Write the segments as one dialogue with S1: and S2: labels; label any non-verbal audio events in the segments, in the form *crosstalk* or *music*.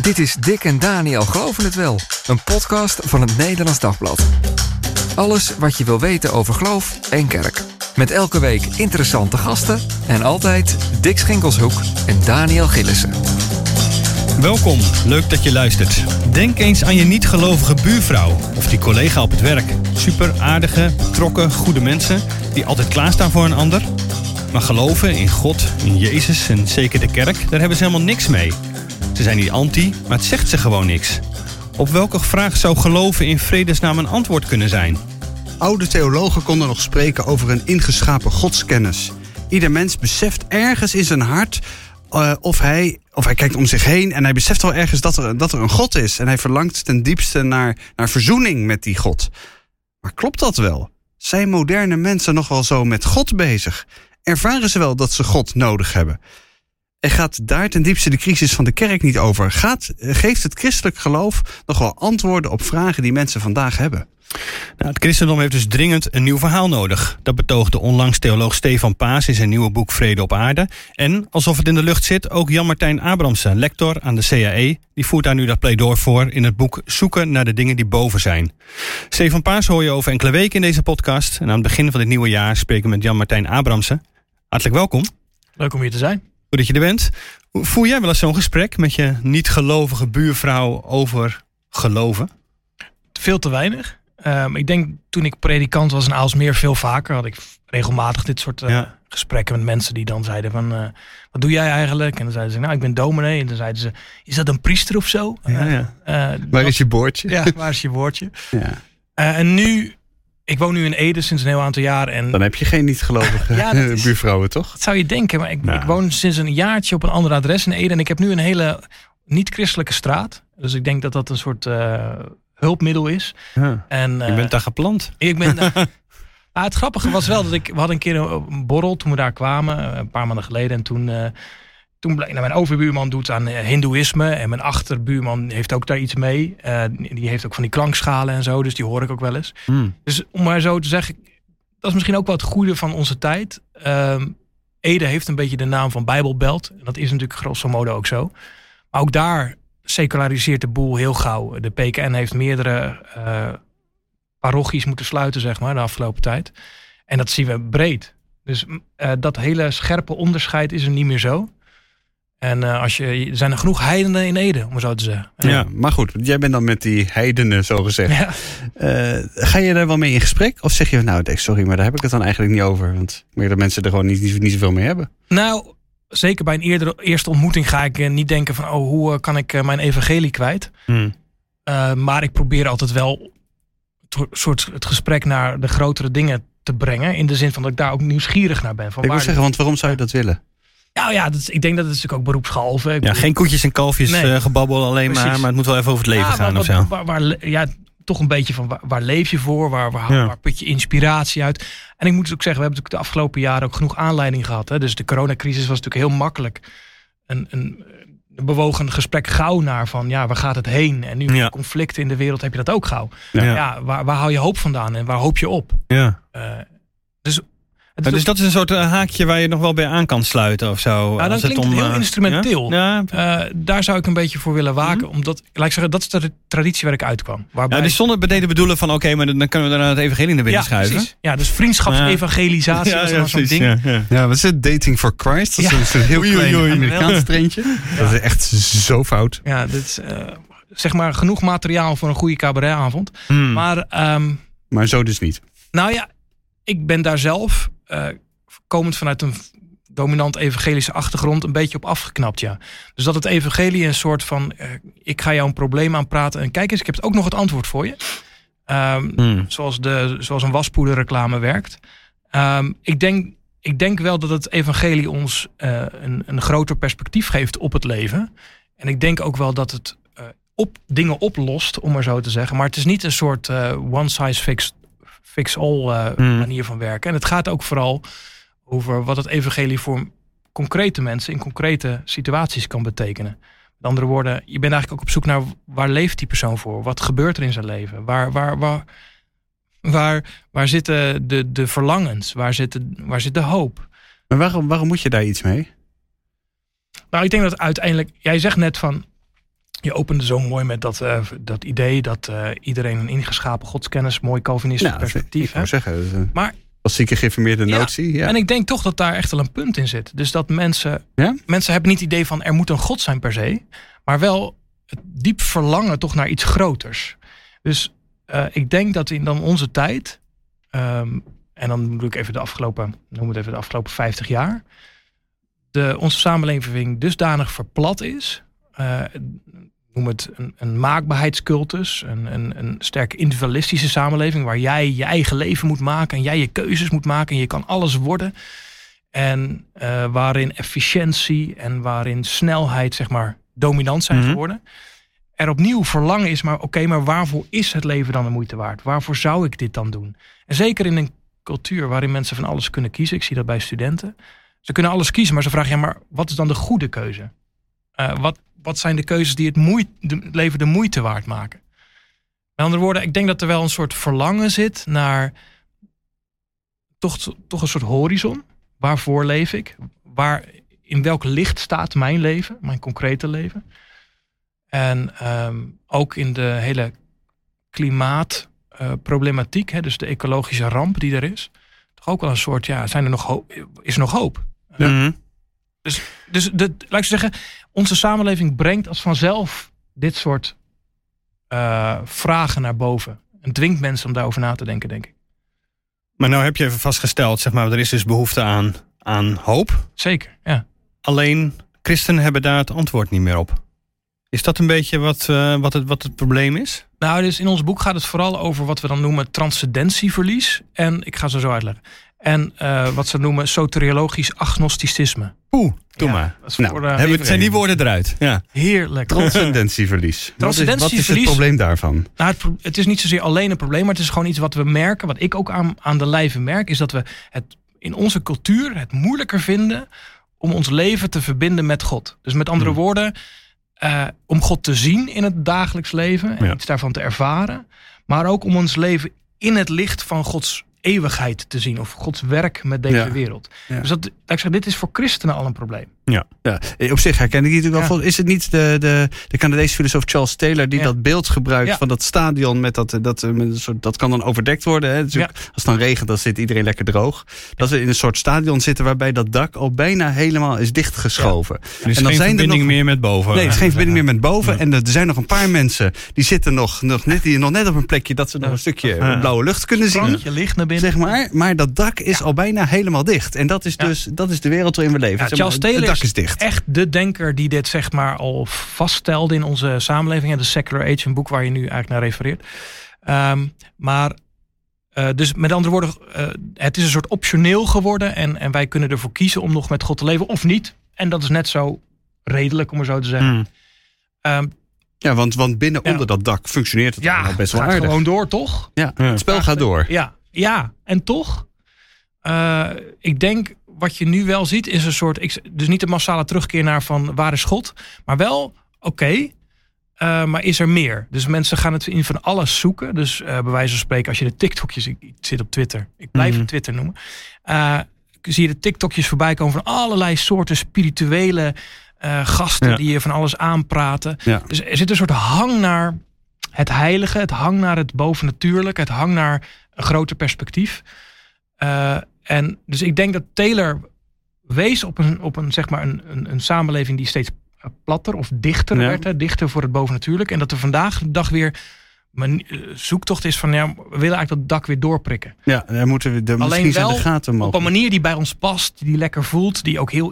S1: Dit is Dick en Daniel Geloven het Wel, een podcast van het Nederlands Dagblad. Alles wat je wil weten over geloof en kerk. Met elke week interessante gasten en altijd Dick Schinkelshoek en Daniel Gillissen.
S2: Welkom, leuk dat je luistert. Denk eens aan je niet-gelovige buurvrouw of die collega op het werk. Super aardige, betrokken, goede mensen die altijd klaarstaan voor een ander. Maar geloven in God, in Jezus en zeker de kerk, daar hebben ze helemaal niks mee. Ze zijn niet anti, maar het zegt ze gewoon niks. Op welke vraag zou geloven in vredesnaam een antwoord kunnen zijn?
S3: Oude theologen konden nog spreken over een ingeschapen godskennis. Ieder mens beseft ergens in zijn hart uh, of, hij, of hij kijkt om zich heen en hij beseft wel ergens dat er, dat er een God is. En hij verlangt ten diepste naar, naar verzoening met die God. Maar klopt dat wel? Zijn moderne mensen nog wel zo met God bezig? Ervaren ze wel dat ze God nodig hebben? En gaat daar ten diepste de crisis van de kerk niet over? Gaat, geeft het christelijk geloof nog wel antwoorden op vragen die mensen vandaag hebben?
S2: Nou, het christendom heeft dus dringend een nieuw verhaal nodig. Dat betoogde onlangs theoloog Stefan Paas in zijn nieuwe boek Vrede op Aarde. En, alsof het in de lucht zit, ook Jan-Martijn Abramsen, lector aan de CAE... die voert daar nu dat pleidooi voor in het boek Zoeken naar de dingen die boven zijn. Stefan Paas hoor je over enkele weken in deze podcast. En aan het begin van dit nieuwe jaar spreken we met Jan-Martijn Abramsen. Hartelijk welkom.
S4: Leuk om hier te zijn.
S2: Goed dat je er bent. Voer jij wel eens zo'n gesprek met je niet-gelovige buurvrouw over geloven?
S4: Veel te weinig. Um, ik denk toen ik predikant was in Aalsmeer veel vaker had ik regelmatig dit soort uh, gesprekken met mensen die dan zeiden van uh, wat doe jij eigenlijk? En dan zeiden ze nou ik ben dominee en dan zeiden ze is dat een priester of zo?
S3: Ja, ja. Uh, waar is je boordje?
S4: Ja, waar is je woordje? ja. en nu ik woon nu in Ede sinds een heel aantal jaar. En...
S3: Dan heb je geen niet-gelovige *laughs* ja, buurvrouwen, toch?
S4: Dat zou je denken, maar ik, ik, woon sinds een jaartje op een ander adres in Ede. En ik heb nu een hele niet-christelijke straat. Dus ik denk dat dat een soort hulpmiddel is.
S2: Ja. En, je bent daar geplant.
S4: Ik ben daar. *laughs* nou, het grappige was wel dat ik... We hadden een keer een borrel toen we daar kwamen. Een paar maanden geleden. En toen... Uh, toen bleek, nou, mijn overbuurman doet aan uh, hindoeïsme. En mijn achterbuurman heeft ook daar iets mee. Uh, die heeft ook van die klankschalen en zo. Dus die hoor ik ook wel eens. Hmm. Dus om maar zo te zeggen... Dat is misschien ook wel het goede van onze tijd. Uh, Ede heeft een beetje de naam van Bijbelbelt. En dat is natuurlijk grosso modo ook zo. Maar ook daar seculariseert de boel heel gauw. De PKN heeft meerdere uh, parochies moeten sluiten, zeg maar, de afgelopen tijd. En dat zien we breed. Dus uh, dat hele scherpe onderscheid is er niet meer zo. En uh, als je, er zijn er genoeg heidenen in Ede, om zo te zeggen.
S3: Ja, maar goed, jij bent dan met die heidenen, zo gezegd. Ja. Uh, ga je daar wel mee in gesprek? Of zeg je, nou, sorry, maar daar heb ik het dan eigenlijk niet over. Want meer mensen er gewoon niet, niet, niet zoveel mee hebben.
S4: Nou, zeker bij een eerdere, eerste ontmoeting ga ik eh, niet denken van, oh, hoe eh, kan ik eh, mijn evangelie kwijt? Hmm. maar ik probeer altijd wel het, soort het gesprek naar de grotere dingen te brengen. In de zin van dat ik daar ook nieuwsgierig naar ben. Van
S3: ik wil zeggen, want waarom zou je dat willen?
S4: Nou ja, dat is, ik denk dat het natuurlijk ook beroepsgehalve.
S2: Ja, geen koetjes en kalfjes nee. gebabbel alleen maar, maar het moet wel even over het leven gaan of zo.
S4: Waar, waar, ja, toch een beetje van waar, leef je voor? Waar, waar, waar, put je inspiratie uit? En ik moet dus ook zeggen, we hebben natuurlijk de afgelopen jaren ook genoeg aanleiding gehad. Hè? Dus de coronacrisis was natuurlijk heel makkelijk. Een, een, een bewogen gesprek gauw naar van ja, waar gaat het heen? En nu ja. conflicten in de wereld heb je dat ook gauw. Ja, waar, waar hou je hoop vandaan en waar hoop je op?
S2: Ja. Uh, dus dus dat is een soort eh, haakje waar je nog wel bij aan kan sluiten of zo.
S4: Nou, dan klinkt het heel uh, instrumenteel. Ja? Uh, daar zou ik een beetje voor willen waken. Mm Omdat, laat ik zeggen, dat is de traditie waar ik uitkwam.
S2: Waarbij... Ja, dus zonder beneden bedoelen van oké, maar dan kunnen we daarna het evangelie naar binnen ja, schuiven.
S4: Precies. Ja, dus vriendschapsevangelisatie ja, ja, zo'n ding.
S3: Ja, ja. wat is het? Dating for Christ? Dat is een heel klein Amerikaans treintje. Dat is echt zo fout.
S4: Ja, dit is zeg maar genoeg materiaal voor een goede cabaretavond. Mm. Maar, um,
S3: maar zo dus niet.
S4: Nou ja, ik ben daar zelf uh, komend vanuit een dominant evangelische achtergrond een beetje op afgeknapt, ja. Dus dat het evangelie een soort van, uh, ik ga jou een probleem aanpraten en kijk eens, ik heb ook nog het antwoord voor je. Um, hmm. zoals, de, zoals een waspoederreclame werkt. Um, ik, denk, ik denk wel dat het evangelie ons uh, een, een groter perspectief geeft op het leven. En ik denk ook wel dat het op, dingen oplost, om maar zo te zeggen. Maar het is niet een soort one size fits fix-all uh, manier van werken. En het gaat ook vooral over wat het evangelie voor concrete mensen in concrete situaties kan betekenen. Met andere woorden, je bent eigenlijk ook op zoek naar waar leeft die persoon voor? Wat gebeurt er in zijn leven? Waar, waar, waar, waar, waar zitten de, de verlangens? Waar zit de, waar zit de hoop?
S3: Maar waarom, waarom moet je daar iets mee?
S4: Nou, ik denk dat uiteindelijk, jij zegt net van je opende zo mooi met dat, eh, dat idee dat eh, iedereen een ingeschapen godskennis, mooi Calvinistisch
S3: Nou,
S4: perspectief
S3: ik zeggen,
S4: Maar
S3: klassieke geïnformeerde
S4: Ja,
S3: notie. Ja.
S4: En ik denk toch dat daar echt wel een punt in zit. Dus dat mensen,
S3: Ja?
S4: mensen hebben niet het idee van er moet een God zijn per se, maar wel het diep verlangen toch naar iets groters. Dus eh, ik denk dat in dan onze tijd, ehm, en dan bedoel ik even de afgelopen, noem het even de afgelopen 50 jaar, de, onze samenleving dusdanig verplat is. Noem het een, een maakbaarheidscultus, een, een, een sterke individualistische samenleving waar jij je eigen leven moet maken en jij je keuzes moet maken en je kan alles worden. En eh, waarin efficiëntie en waarin snelheid zeg maar dominant zijn
S3: Mhm.
S4: geworden. Er opnieuw verlangen is, maar oké, maar waarvoor is het leven dan de moeite waard? Waarvoor zou ik dit dan doen? En zeker in een cultuur waarin mensen van alles kunnen kiezen. Ik zie dat bij studenten. Ze kunnen alles kiezen, maar ze vragen, ja, maar wat is dan de goede keuze? Eh, wat, wat zijn de keuzes die het, leven de moeite waard maken? Met andere woorden, ik denk dat er wel een soort verlangen zit naar toch, toch een soort horizon. Waarvoor leef ik? Waar, in welk licht staat mijn leven, mijn concrete leven? En ehm, ook in de hele klimaatproblematiek, dus de ecologische ramp die er is. Toch ook wel een soort, ja, zijn er nog is er nog hoop?
S3: Mhm.
S4: Dus de, laat ik zo zeggen, onze samenleving brengt als vanzelf dit soort eh, vragen naar boven. En dwingt mensen om daarover na te denken, denk ik.
S2: Maar nou heb je even vastgesteld, zeg maar, er is dus behoefte aan, aan hoop.
S4: Zeker, ja.
S2: Alleen christenen hebben daar het antwoord niet meer op. Is dat een beetje wat, eh, wat, het, wat het probleem is?
S4: Nou, dus in ons boek gaat het vooral over wat we dan noemen transcendentieverlies. En ik ga ze zo uitleggen. En eh, wat ze noemen soteriologisch agnosticisme.
S2: Oeh, doe
S4: Ja,
S2: maar.
S4: Dat
S3: Nou,
S4: voor, eh,
S2: Hebben, zijn die woorden eruit? Ja.
S4: heerlijk.
S3: Transcendentieverlies. *laughs* Wat is, wat is
S4: Transcendentieverlies-
S3: het probleem daarvan?
S4: Nou, het, pro- het is niet zozeer alleen een probleem, maar het is gewoon iets wat we merken. Wat ik ook aan, aan de lijve merk, is dat we het in onze cultuur het moeilijker vinden om ons leven te verbinden met God. Dus met andere woorden, eh, om God te zien in het dagelijks leven en
S2: Ja.
S4: iets daarvan te ervaren, maar ook om ons leven in het licht van Gods eeuwigheid te zien of Gods werk met deze
S3: Ja.
S4: wereld. Dus dat, ik zeggen, dit is voor christenen al een probleem.
S3: Ja, eh, op zich herken ik die natuurlijk wel.
S4: Ja.
S3: Is het niet de, de, de Canadese filosoof Charles Taylor die
S4: Ja.
S3: dat beeld gebruikt
S4: Ja.
S3: van dat stadion met dat, eh, dat, eh, met een soort, dat kan dan overdekt worden. Hè? Dus
S4: Ja.
S3: Als het dan regent, dan zit iedereen lekker droog. Dat we in een soort stadion zitten waarbij dat dak al bijna helemaal is dichtgeschoven.
S2: Er is
S3: En dan
S2: geen
S3: zijn er
S2: verbinding
S3: nog-
S2: meer met boven.
S3: Nee, het is geen verbinding meer met boven.
S2: Ja.
S3: En er zijn nog een paar mensen die zitten nog, nog, net, die nog net op een plekje dat ze nog
S4: Ja.
S3: een stukje
S2: Ja.
S3: blauwe lucht kunnen zien.
S4: Frankje licht naar binnen.
S3: Zeg maar, maar dat dak is al bijna helemaal dicht. En dat is
S4: Ja.
S3: dus dat is de wereld waarin we leven.
S4: Ja, Charles Taylor is
S3: dicht.
S4: echt de denker die dit zeg maar al vaststelde in onze samenleving. Ja, de Secular Age, een boek waar je nu eigenlijk naar refereert. Ehm, maar eh, dus met andere woorden, eh, het is een soort optioneel geworden. En, en wij kunnen ervoor kiezen om nog met God te leven of niet. En dat is net zo redelijk, om maar zo te zeggen.
S2: Hmm.
S4: Ehm,
S3: Ja, want, want binnen
S4: Ja.
S3: onder dat dak functioneert het
S4: ja,
S3: allemaal best wel
S4: gaat
S3: aardig.
S4: gewoon door, toch?
S3: Ja,
S2: Ja.
S3: het spel gaat door.
S4: Ja, ja. en toch, eh, ik denk wat je nu wel ziet is een soort, ik, dus niet de massale terugkeer naar van waar is God, maar wel, oké, eh, maar is er meer? Dus mensen gaan het in van alles zoeken. Dus eh bij wijze van spreken, als je de TikTokjes, ik, ik zit op Twitter, ik blijf
S2: Mhm.
S4: het Twitter noemen, eh, zie je de TikTokjes voorbij komen van allerlei soorten spirituele gasten
S2: Ja.
S4: die je van alles aanpraten.
S3: Ja.
S4: Dus er zit een soort hang naar het heilige, het hang naar het bovennatuurlijke, het hang naar een groter perspectief. En dus ik denk dat Taylor wees op een, op een, zeg maar een, een, een samenleving die steeds eh, platter of dichter
S3: Ja.
S4: werd, hè, dichter voor het bovennatuurlijke. En dat er vandaag de dag weer zoektocht is van ja, we willen eigenlijk dat dak weer doorprikken.
S3: Ja, daar moeten we de,
S4: Alleen
S3: misschien zijn de
S4: wel
S3: gaten
S4: Op een manier die bij ons past, die lekker voelt, die ook heel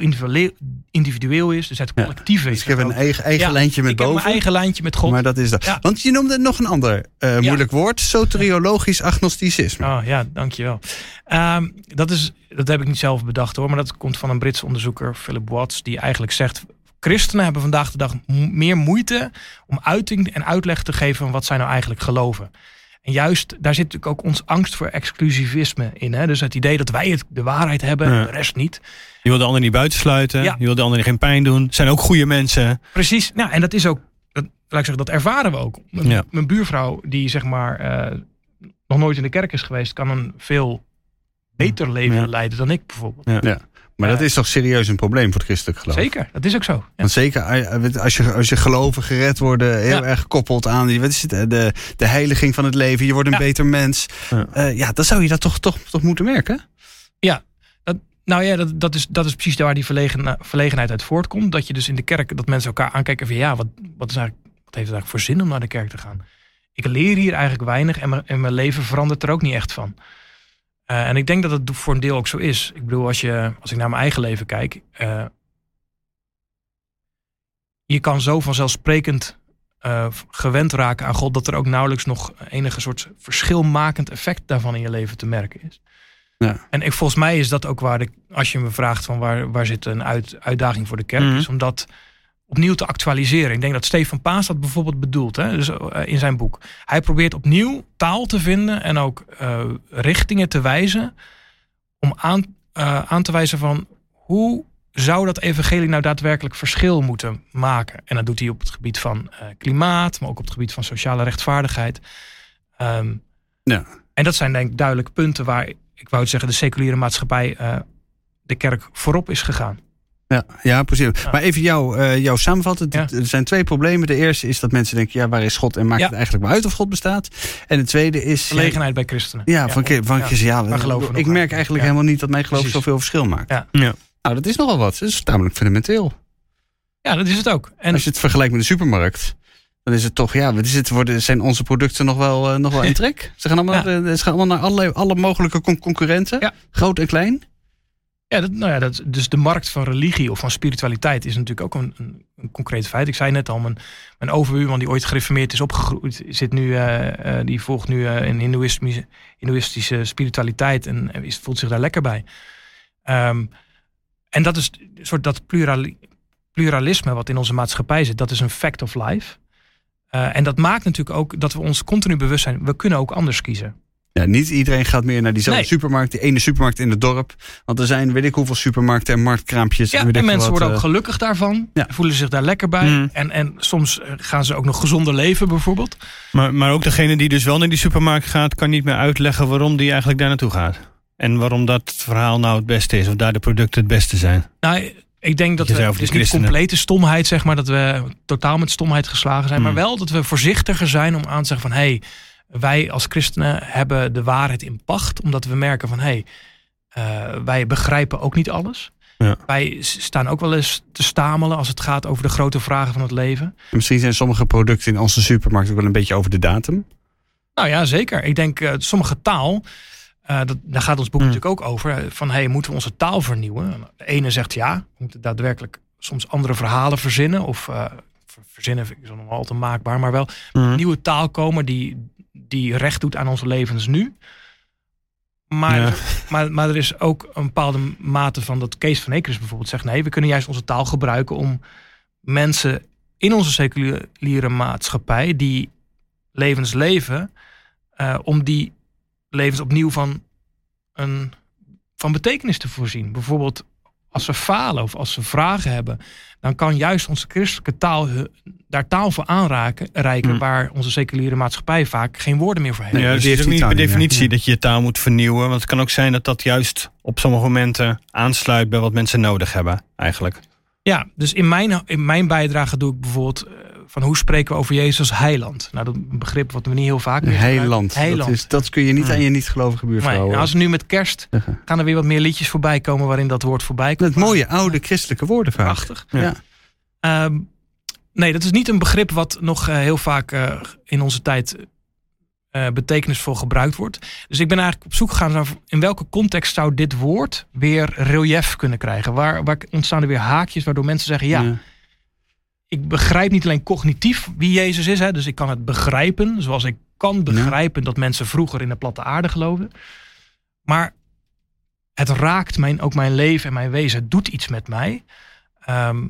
S4: individueel, is. Dus het
S3: Ja.
S4: collectieve
S3: Dus
S4: is
S3: ik heb een eigen, eigen
S4: Ja,
S3: lijntje met
S4: ik heb
S3: boven.
S4: mijn eigen lijntje met God.
S3: Maar dat is dat.
S4: Ja.
S3: Want je noemde nog een ander eh, moeilijk woord. Soteriologisch agnosticisme.
S4: Oh ja, dankjewel. Ehm dat, is, dat heb ik niet zelf bedacht hoor, maar dat komt van een Britse onderzoeker, Philip Watts, die eigenlijk zegt: Christenen hebben vandaag de dag meer moeite om uiting en uitleg te geven van wat zij nou eigenlijk geloven. En juist daar zit natuurlijk ook ons angst voor exclusivisme in. Hè? Dus het idee dat wij het, de waarheid hebben,
S2: Ja.
S4: de rest niet.
S2: Je wil de ander niet buitensluiten.
S4: Ja.
S2: Je wil de ander geen pijn doen. Het zijn ook goede mensen.
S4: Precies. Nou, en dat is ook, dat, laat ik zeggen, dat ervaren we ook. Mijn,
S2: Ja.
S4: mijn buurvrouw, die zeg maar eh, nog nooit in de kerk is geweest, kan een veel beter leven
S2: Ja.
S4: leiden dan ik bijvoorbeeld.
S3: Ja. Maar dat
S4: Eh,
S3: is toch serieus een probleem voor het christelijk geloof?
S4: Zeker, dat is ook zo. Ja.
S3: Want zeker eh, als je, als je geloven gered worden heel
S4: Ja.
S3: erg gekoppeld aan die, wat is het, eh, de, de heiliging van het leven, je wordt een
S4: Ja.
S3: beter mens.
S2: Ja.
S3: Ja. ja, dan zou je dat toch, toch, toch moeten merken.
S4: Nou ja, dat, dat, is, dat is precies waar die verlegen, verlegenheid uit voortkomt. Dat je dus in de kerk, dat mensen elkaar aankijken van ja, wat, wat, is eigenlijk, wat heeft het eigenlijk voor zin om naar de kerk te gaan? Ik leer hier eigenlijk weinig en mijn, en mijn leven verandert er ook niet echt van. Eh, en ik denk dat het voor een deel ook zo is. Ik bedoel, als, je, als ik naar mijn eigen leven kijk. eh, je kan zo vanzelfsprekend eh, gewend raken aan God... dat er ook nauwelijks nog enige soort verschilmakend effect daarvan in je leven te merken is.
S3: Ja.
S4: En ik, volgens mij is dat ook waar, de, als je me vraagt van waar, waar zit een uit, uitdaging voor de kerk,
S2: Mhm.
S4: is om dat opnieuw te actualiseren. Ik denk dat Stefan Paas dat bijvoorbeeld bedoelt hè, dus, eh, in zijn boek. Hij probeert opnieuw taal te vinden en ook eh, richtingen te wijzen om aan, eh, aan te wijzen van hoe zou dat evangelie nou daadwerkelijk verschil moeten maken. En dat doet hij op het gebied van klimaat, maar ook op het gebied van sociale rechtvaardigheid. Ehm,
S3: Ja.
S4: en dat zijn denk ik duidelijke punten waar, ik wou zeggen, de seculiere maatschappij, de kerk voorop is gegaan.
S3: Ja, ja precies.
S4: Ja.
S3: Maar even jou, eh, jou samenvatten.
S4: Ja.
S3: Er zijn twee problemen. De eerste is dat mensen denken, ja, waar is God? En maakt
S4: Ja.
S3: het eigenlijk wel uit of God bestaat? En de tweede is...
S4: Verlegenheid bij christenen.
S3: Ja, van, ja, van
S4: ja.
S3: ik merk
S4: aan?
S3: eigenlijk
S4: Ja.
S3: helemaal niet dat mijn geloof
S4: Precies.
S3: zoveel verschil maakt.
S4: Ja.
S2: Ja.
S3: Nou, dat is nogal wat. Dat is tamelijk fundamenteel.
S4: Ja, dat is het ook. En
S3: Als je het vergelijkt met de supermarkt, dan is het toch, ja, wat is het, worden, zijn onze producten nog wel, eh, nog wel in *laughs* trek? Ze gaan allemaal,
S4: Ja.
S3: eh, ze gaan allemaal naar alle, alle mogelijke con- concurrenten,
S4: Ja.
S3: groot en klein.
S4: Ja, dat, nou ja, dat, dus de markt van religie of van spiritualiteit is natuurlijk ook een, een, een concreet feit. Ik zei net al, mijn, mijn overbuurman die ooit gereformeerd is opgegroeid, zit nu, eh, eh, die volgt nu eh, een hindoeïstische, hindoeïstische spiritualiteit en is, voelt zich daar lekker bij. Ehm, en dat is soort dat plurali- pluralisme wat in onze maatschappij zit, dat is een fact of life. Eh, en dat maakt natuurlijk ook dat we ons continu bewust zijn, we kunnen ook anders kiezen.
S3: Ja, niet iedereen gaat meer naar diezelfde
S4: Nee.
S3: supermarkt, die ene supermarkt in het dorp. Want er zijn, weet ik hoeveel supermarkten en marktkraampjes.
S4: Ja, en mensen
S3: wat,
S4: worden ook
S3: eh,
S4: gelukkig daarvan.
S3: Ja.
S4: Voelen zich daar lekker bij.
S2: Mm.
S4: En, en soms eh, gaan ze ook nog gezonder leven bijvoorbeeld.
S2: Maar, maar ook degene die dus wel naar die supermarkt gaat, kan niet meer uitleggen waarom die eigenlijk daar naartoe gaat. En waarom dat verhaal nou het beste is, of daar de producten het beste zijn.
S4: Nou, ik denk dat we, het is niet complete stomheid, zeg maar, dat we totaal met stomheid geslagen zijn.
S2: Mm.
S4: Maar wel dat we voorzichtiger zijn om aan te zeggen van, hé, hey, wij als christenen hebben de waarheid in pacht. Omdat we merken van, hé, hey, eh, wij begrijpen ook niet alles.
S2: Ja.
S4: Wij staan ook wel eens te stamelen als het gaat over de grote vragen van het leven.
S3: Misschien zijn sommige producten in onze supermarkt ook wel een beetje over de datum.
S4: Nou ja, zeker. Ik denk eh, sommige taal, eh, dat, daar gaat ons boek
S2: Hmm.
S4: natuurlijk ook over. Van hey, moeten we onze taal vernieuwen? De ene zegt ja, we moeten daadwerkelijk soms andere verhalen verzinnen. Of ver- verzinnen vind ik zo nog wel al te maakbaar. Maar wel
S2: Mhm.
S4: nieuwe taal komen die, die recht doet aan onze levens nu. Maar,
S2: Ja.
S4: maar, maar er is ook een bepaalde mate van dat Kees van Ekers bijvoorbeeld zegt... nee, we kunnen juist onze taal gebruiken om mensen in onze seculiere maatschappij... die levens leven, eh, om die levens opnieuw van, een, van betekenis te voorzien. Bijvoorbeeld als ze falen of als ze vragen hebben... dan kan juist onze christelijke taal daar taal voor aanraken... Rijken,
S2: Hmm.
S4: waar onze seculiere maatschappij vaak geen woorden meer voor heeft.
S3: Nee,
S2: Ja,
S3: dus
S2: dus het is ook niet per definitie
S3: meer.
S2: dat je je taal moet vernieuwen. Want het kan ook zijn dat dat juist op sommige momenten aansluit bij wat mensen nodig hebben, eigenlijk.
S4: Ja, dus in mijn, in mijn bijdrage doe ik bijvoorbeeld van hoe spreken we over Jezus als heiland. Nou, dat is een begrip wat we niet heel vaak meer gebruiken.
S3: heiland. Dat,
S4: Heiland.
S3: is, dat kun je niet aan je niet-gelovige buurvrouw
S4: als we nu met kerst gaan er weer wat meer liedjes voorbij komen waarin dat woord voorbij komt.
S3: Het mooie oude christelijke woorden vaak.
S4: Prachtig.
S2: Ja.
S3: Ja.
S4: Ehm, nee, dat is niet een begrip wat nog eh, heel vaak eh, in onze tijd eh, betekenisvol gebruikt wordt. Dus ik ben eigenlijk op zoek gegaan naar in welke context zou dit woord weer relief kunnen krijgen. Waar, waar ontstaan er weer haakjes waardoor mensen zeggen ja, ik begrijp niet alleen cognitief wie Jezus is, hè, dus ik kan het begrijpen, zoals ik kan begrijpen dat mensen vroeger in de platte aarde geloofden. Maar het raakt mijn, ook mijn leven en mijn wezen, het doet iets met mij. Ehm,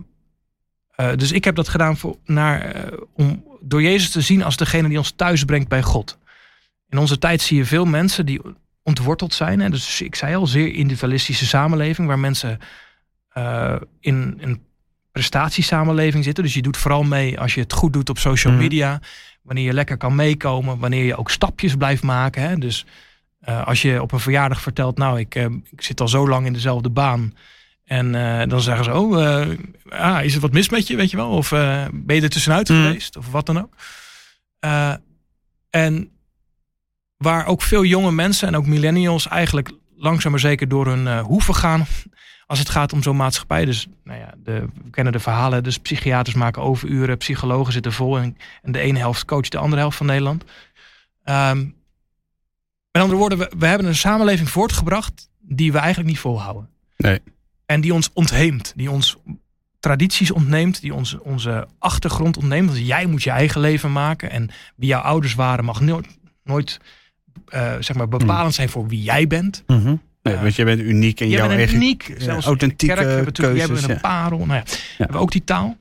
S4: eh, dus ik heb dat gedaan voor, naar, eh, om door Jezus te zien als degene die ons thuis brengt bij God. In onze tijd zie je veel mensen die ontworteld zijn. Hè? Dus ik zei al, zeer individualistische samenleving, waar mensen eh, in een prestatiesamenleving zitten. Dus je doet vooral mee als je het goed doet op social
S2: Mhm.
S4: media. Wanneer je lekker kan meekomen. Wanneer je ook stapjes blijft maken. Hè? Dus eh, als je op een verjaardag vertelt, nou, ik, eh, ik zit al zo lang in dezelfde baan. En eh, dan zeggen ze, oh, ah, is er wat mis met je, weet je wel? Of ben je er tussenuit
S2: Mm.
S4: geweest? Of wat dan ook. En waar ook veel jonge mensen en ook millennials eigenlijk langzaam maar zeker door hun hoeven gaan. Als het gaat om zo'n maatschappij. Dus nou ja, de, we kennen de verhalen. Dus psychiaters maken overuren. Psychologen zitten vol. En, en de ene helft coacht de andere helft van Nederland. Ehm, met andere woorden, we, we hebben een samenleving voortgebracht die we eigenlijk niet volhouden.
S3: Nee.
S4: En die ons ontheemt. Die ons tradities ontneemt. Die ons, onze achtergrond ontneemt. Want jij moet je eigen leven maken. En wie jouw ouders waren mag nooit, nooit eh, zeg maar bepalend zijn voor wie jij bent.
S2: Mhm.
S3: Nee,
S4: Ja.
S3: want jij bent uniek in jouw eigen
S4: uniek. Zelfs
S3: authentieke
S4: kerk hebben
S3: keuzes.
S4: een parel. Nou ja, hebben we ook die taal.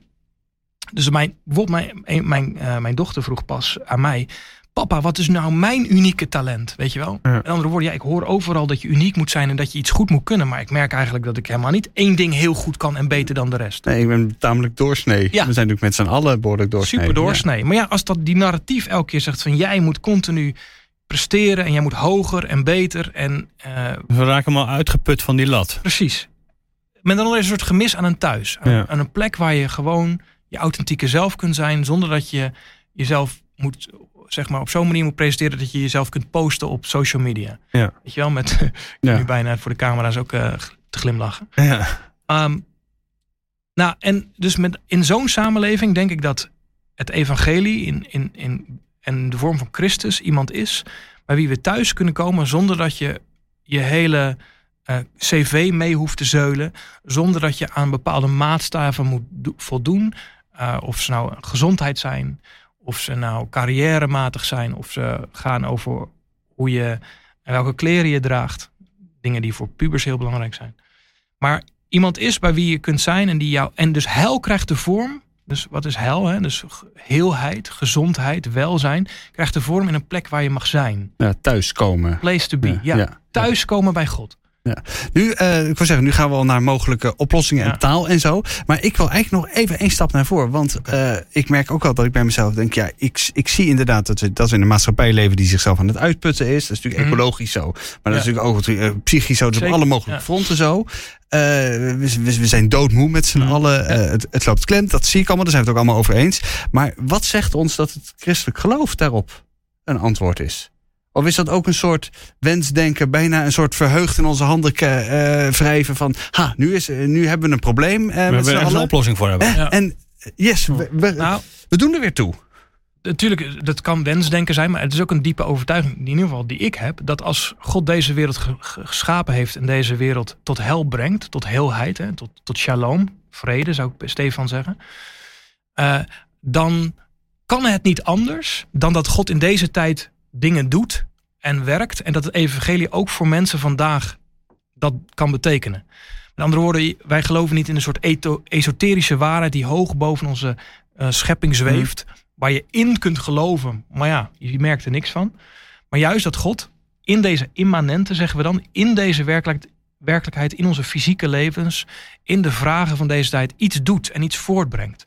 S4: Dus mijn, bijvoorbeeld mijn, mijn, eh, mijn dochter vroeg pas aan mij... Papa, wat is nou mijn unieke talent? Weet je wel?
S3: Ja.
S4: Met andere woorden, ja, ik hoor overal dat je uniek moet zijn... en dat je iets goed moet kunnen. Maar ik merk eigenlijk dat ik helemaal niet één ding heel goed kan... en beter dan de rest.
S3: Nee, ik ben tamelijk doorsnee.
S4: Ja.
S3: We zijn natuurlijk met z'n allen behoorlijk doorsnee.
S4: Super doorsnee. Maar ja, als dat die narratief elke keer zegt van... jij moet continu presteren en jij moet hoger en beter... en eh,
S2: We raken maar uitgeput van die lat.
S4: Precies. Met dan is een soort gemis aan een thuis. Aan,
S2: Ja.
S4: aan een plek waar je gewoon je authentieke zelf kunt zijn. Zonder dat je jezelf moet, zeg maar, op zo'n manier moet presenteren dat je jezelf kunt posten op social media.
S2: Ja.
S4: Weet je wel, met *laughs*
S3: Ja.
S4: nu bijna voor de camera's ook eh, te glimlachen.
S2: Ja.
S4: Ehm, nou, en dus met, in zo'n samenleving denk ik dat het evangelie in, in, in, en de vorm van Christus iemand is bij wie we thuis kunnen komen zonder dat je je hele eh, cv mee hoeft te zeulen, zonder dat je aan bepaalde maatstaven moet do- voldoen. Eh, of ze nou gezondheid zijn, of ze nou carrièrematig zijn, of ze gaan over hoe je en welke kleren je draagt. Dingen die voor pubers heel belangrijk zijn. Maar iemand is bij wie je kunt zijn en die jou. En dus hel krijgt de vorm. Dus wat is hel? Hè? Dus heelheid, gezondheid, welzijn. Krijgt de vorm in een plek waar je mag zijn.
S3: Ja, thuiskomen.
S4: Place to be. Ja,
S3: Ja, ja.
S4: Thuiskomen bij God.
S3: Nu, eh, ik wil zeggen, nu gaan we al naar mogelijke oplossingen
S4: Ja.
S3: en taal en zo. Maar ik wil eigenlijk nog even één stap naar voren. Want eh, ik merk ook wel dat ik bij mezelf denk, ja, ik, ik zie inderdaad dat we, dat we in een maatschappij leven die zichzelf aan het uitputten is. Dat is natuurlijk
S4: Mhm.
S3: ecologisch zo. Maar dat is
S4: Ja.
S3: natuurlijk ook eh, psychisch zo. Dat op alle mogelijke
S4: ja.
S3: fronten zo. We, we, zijn doodmoe met z'n
S4: Mhm.
S3: allen. Eh, het, het loopt klem, dat zie ik allemaal. Daar zijn we het ook allemaal over eens. Maar wat zegt ons dat het christelijk geloof daarop een antwoord is? Of is dat ook een soort wensdenken, bijna een soort verheugd in onze handen eh, wrijven van, ha, nu, is, eh, nu hebben we een probleem eh,
S2: We
S3: met
S2: hebben ergens een oplossing voor hebben.
S3: Eh,
S4: Ja.
S3: En yes, we, we,
S4: Nou,
S3: we doen er weer toe.
S4: natuurlijk, dat kan wensdenken zijn, maar het is ook een diepe overtuiging, in ieder geval die ik heb, dat als God deze wereld ge- ge- geschapen heeft en deze wereld tot hel brengt, tot heelheid, hè, tot, tot shalom, vrede zou ik bij Stefan zeggen, eh, dan kan het niet anders dan dat God in deze tijd dingen doet en werkt en dat het evangelie ook voor mensen vandaag dat kan betekenen. Met andere woorden, wij geloven niet in een soort esoterische waarheid die hoog boven onze eh, schepping zweeft waar je in kunt geloven. Maar ja, je merkt er niks van. Maar juist dat God in deze immanente, zeggen we dan, in deze werkelijk, werkelijkheid, in onze fysieke levens, in de vragen van deze tijd, iets doet en iets voortbrengt.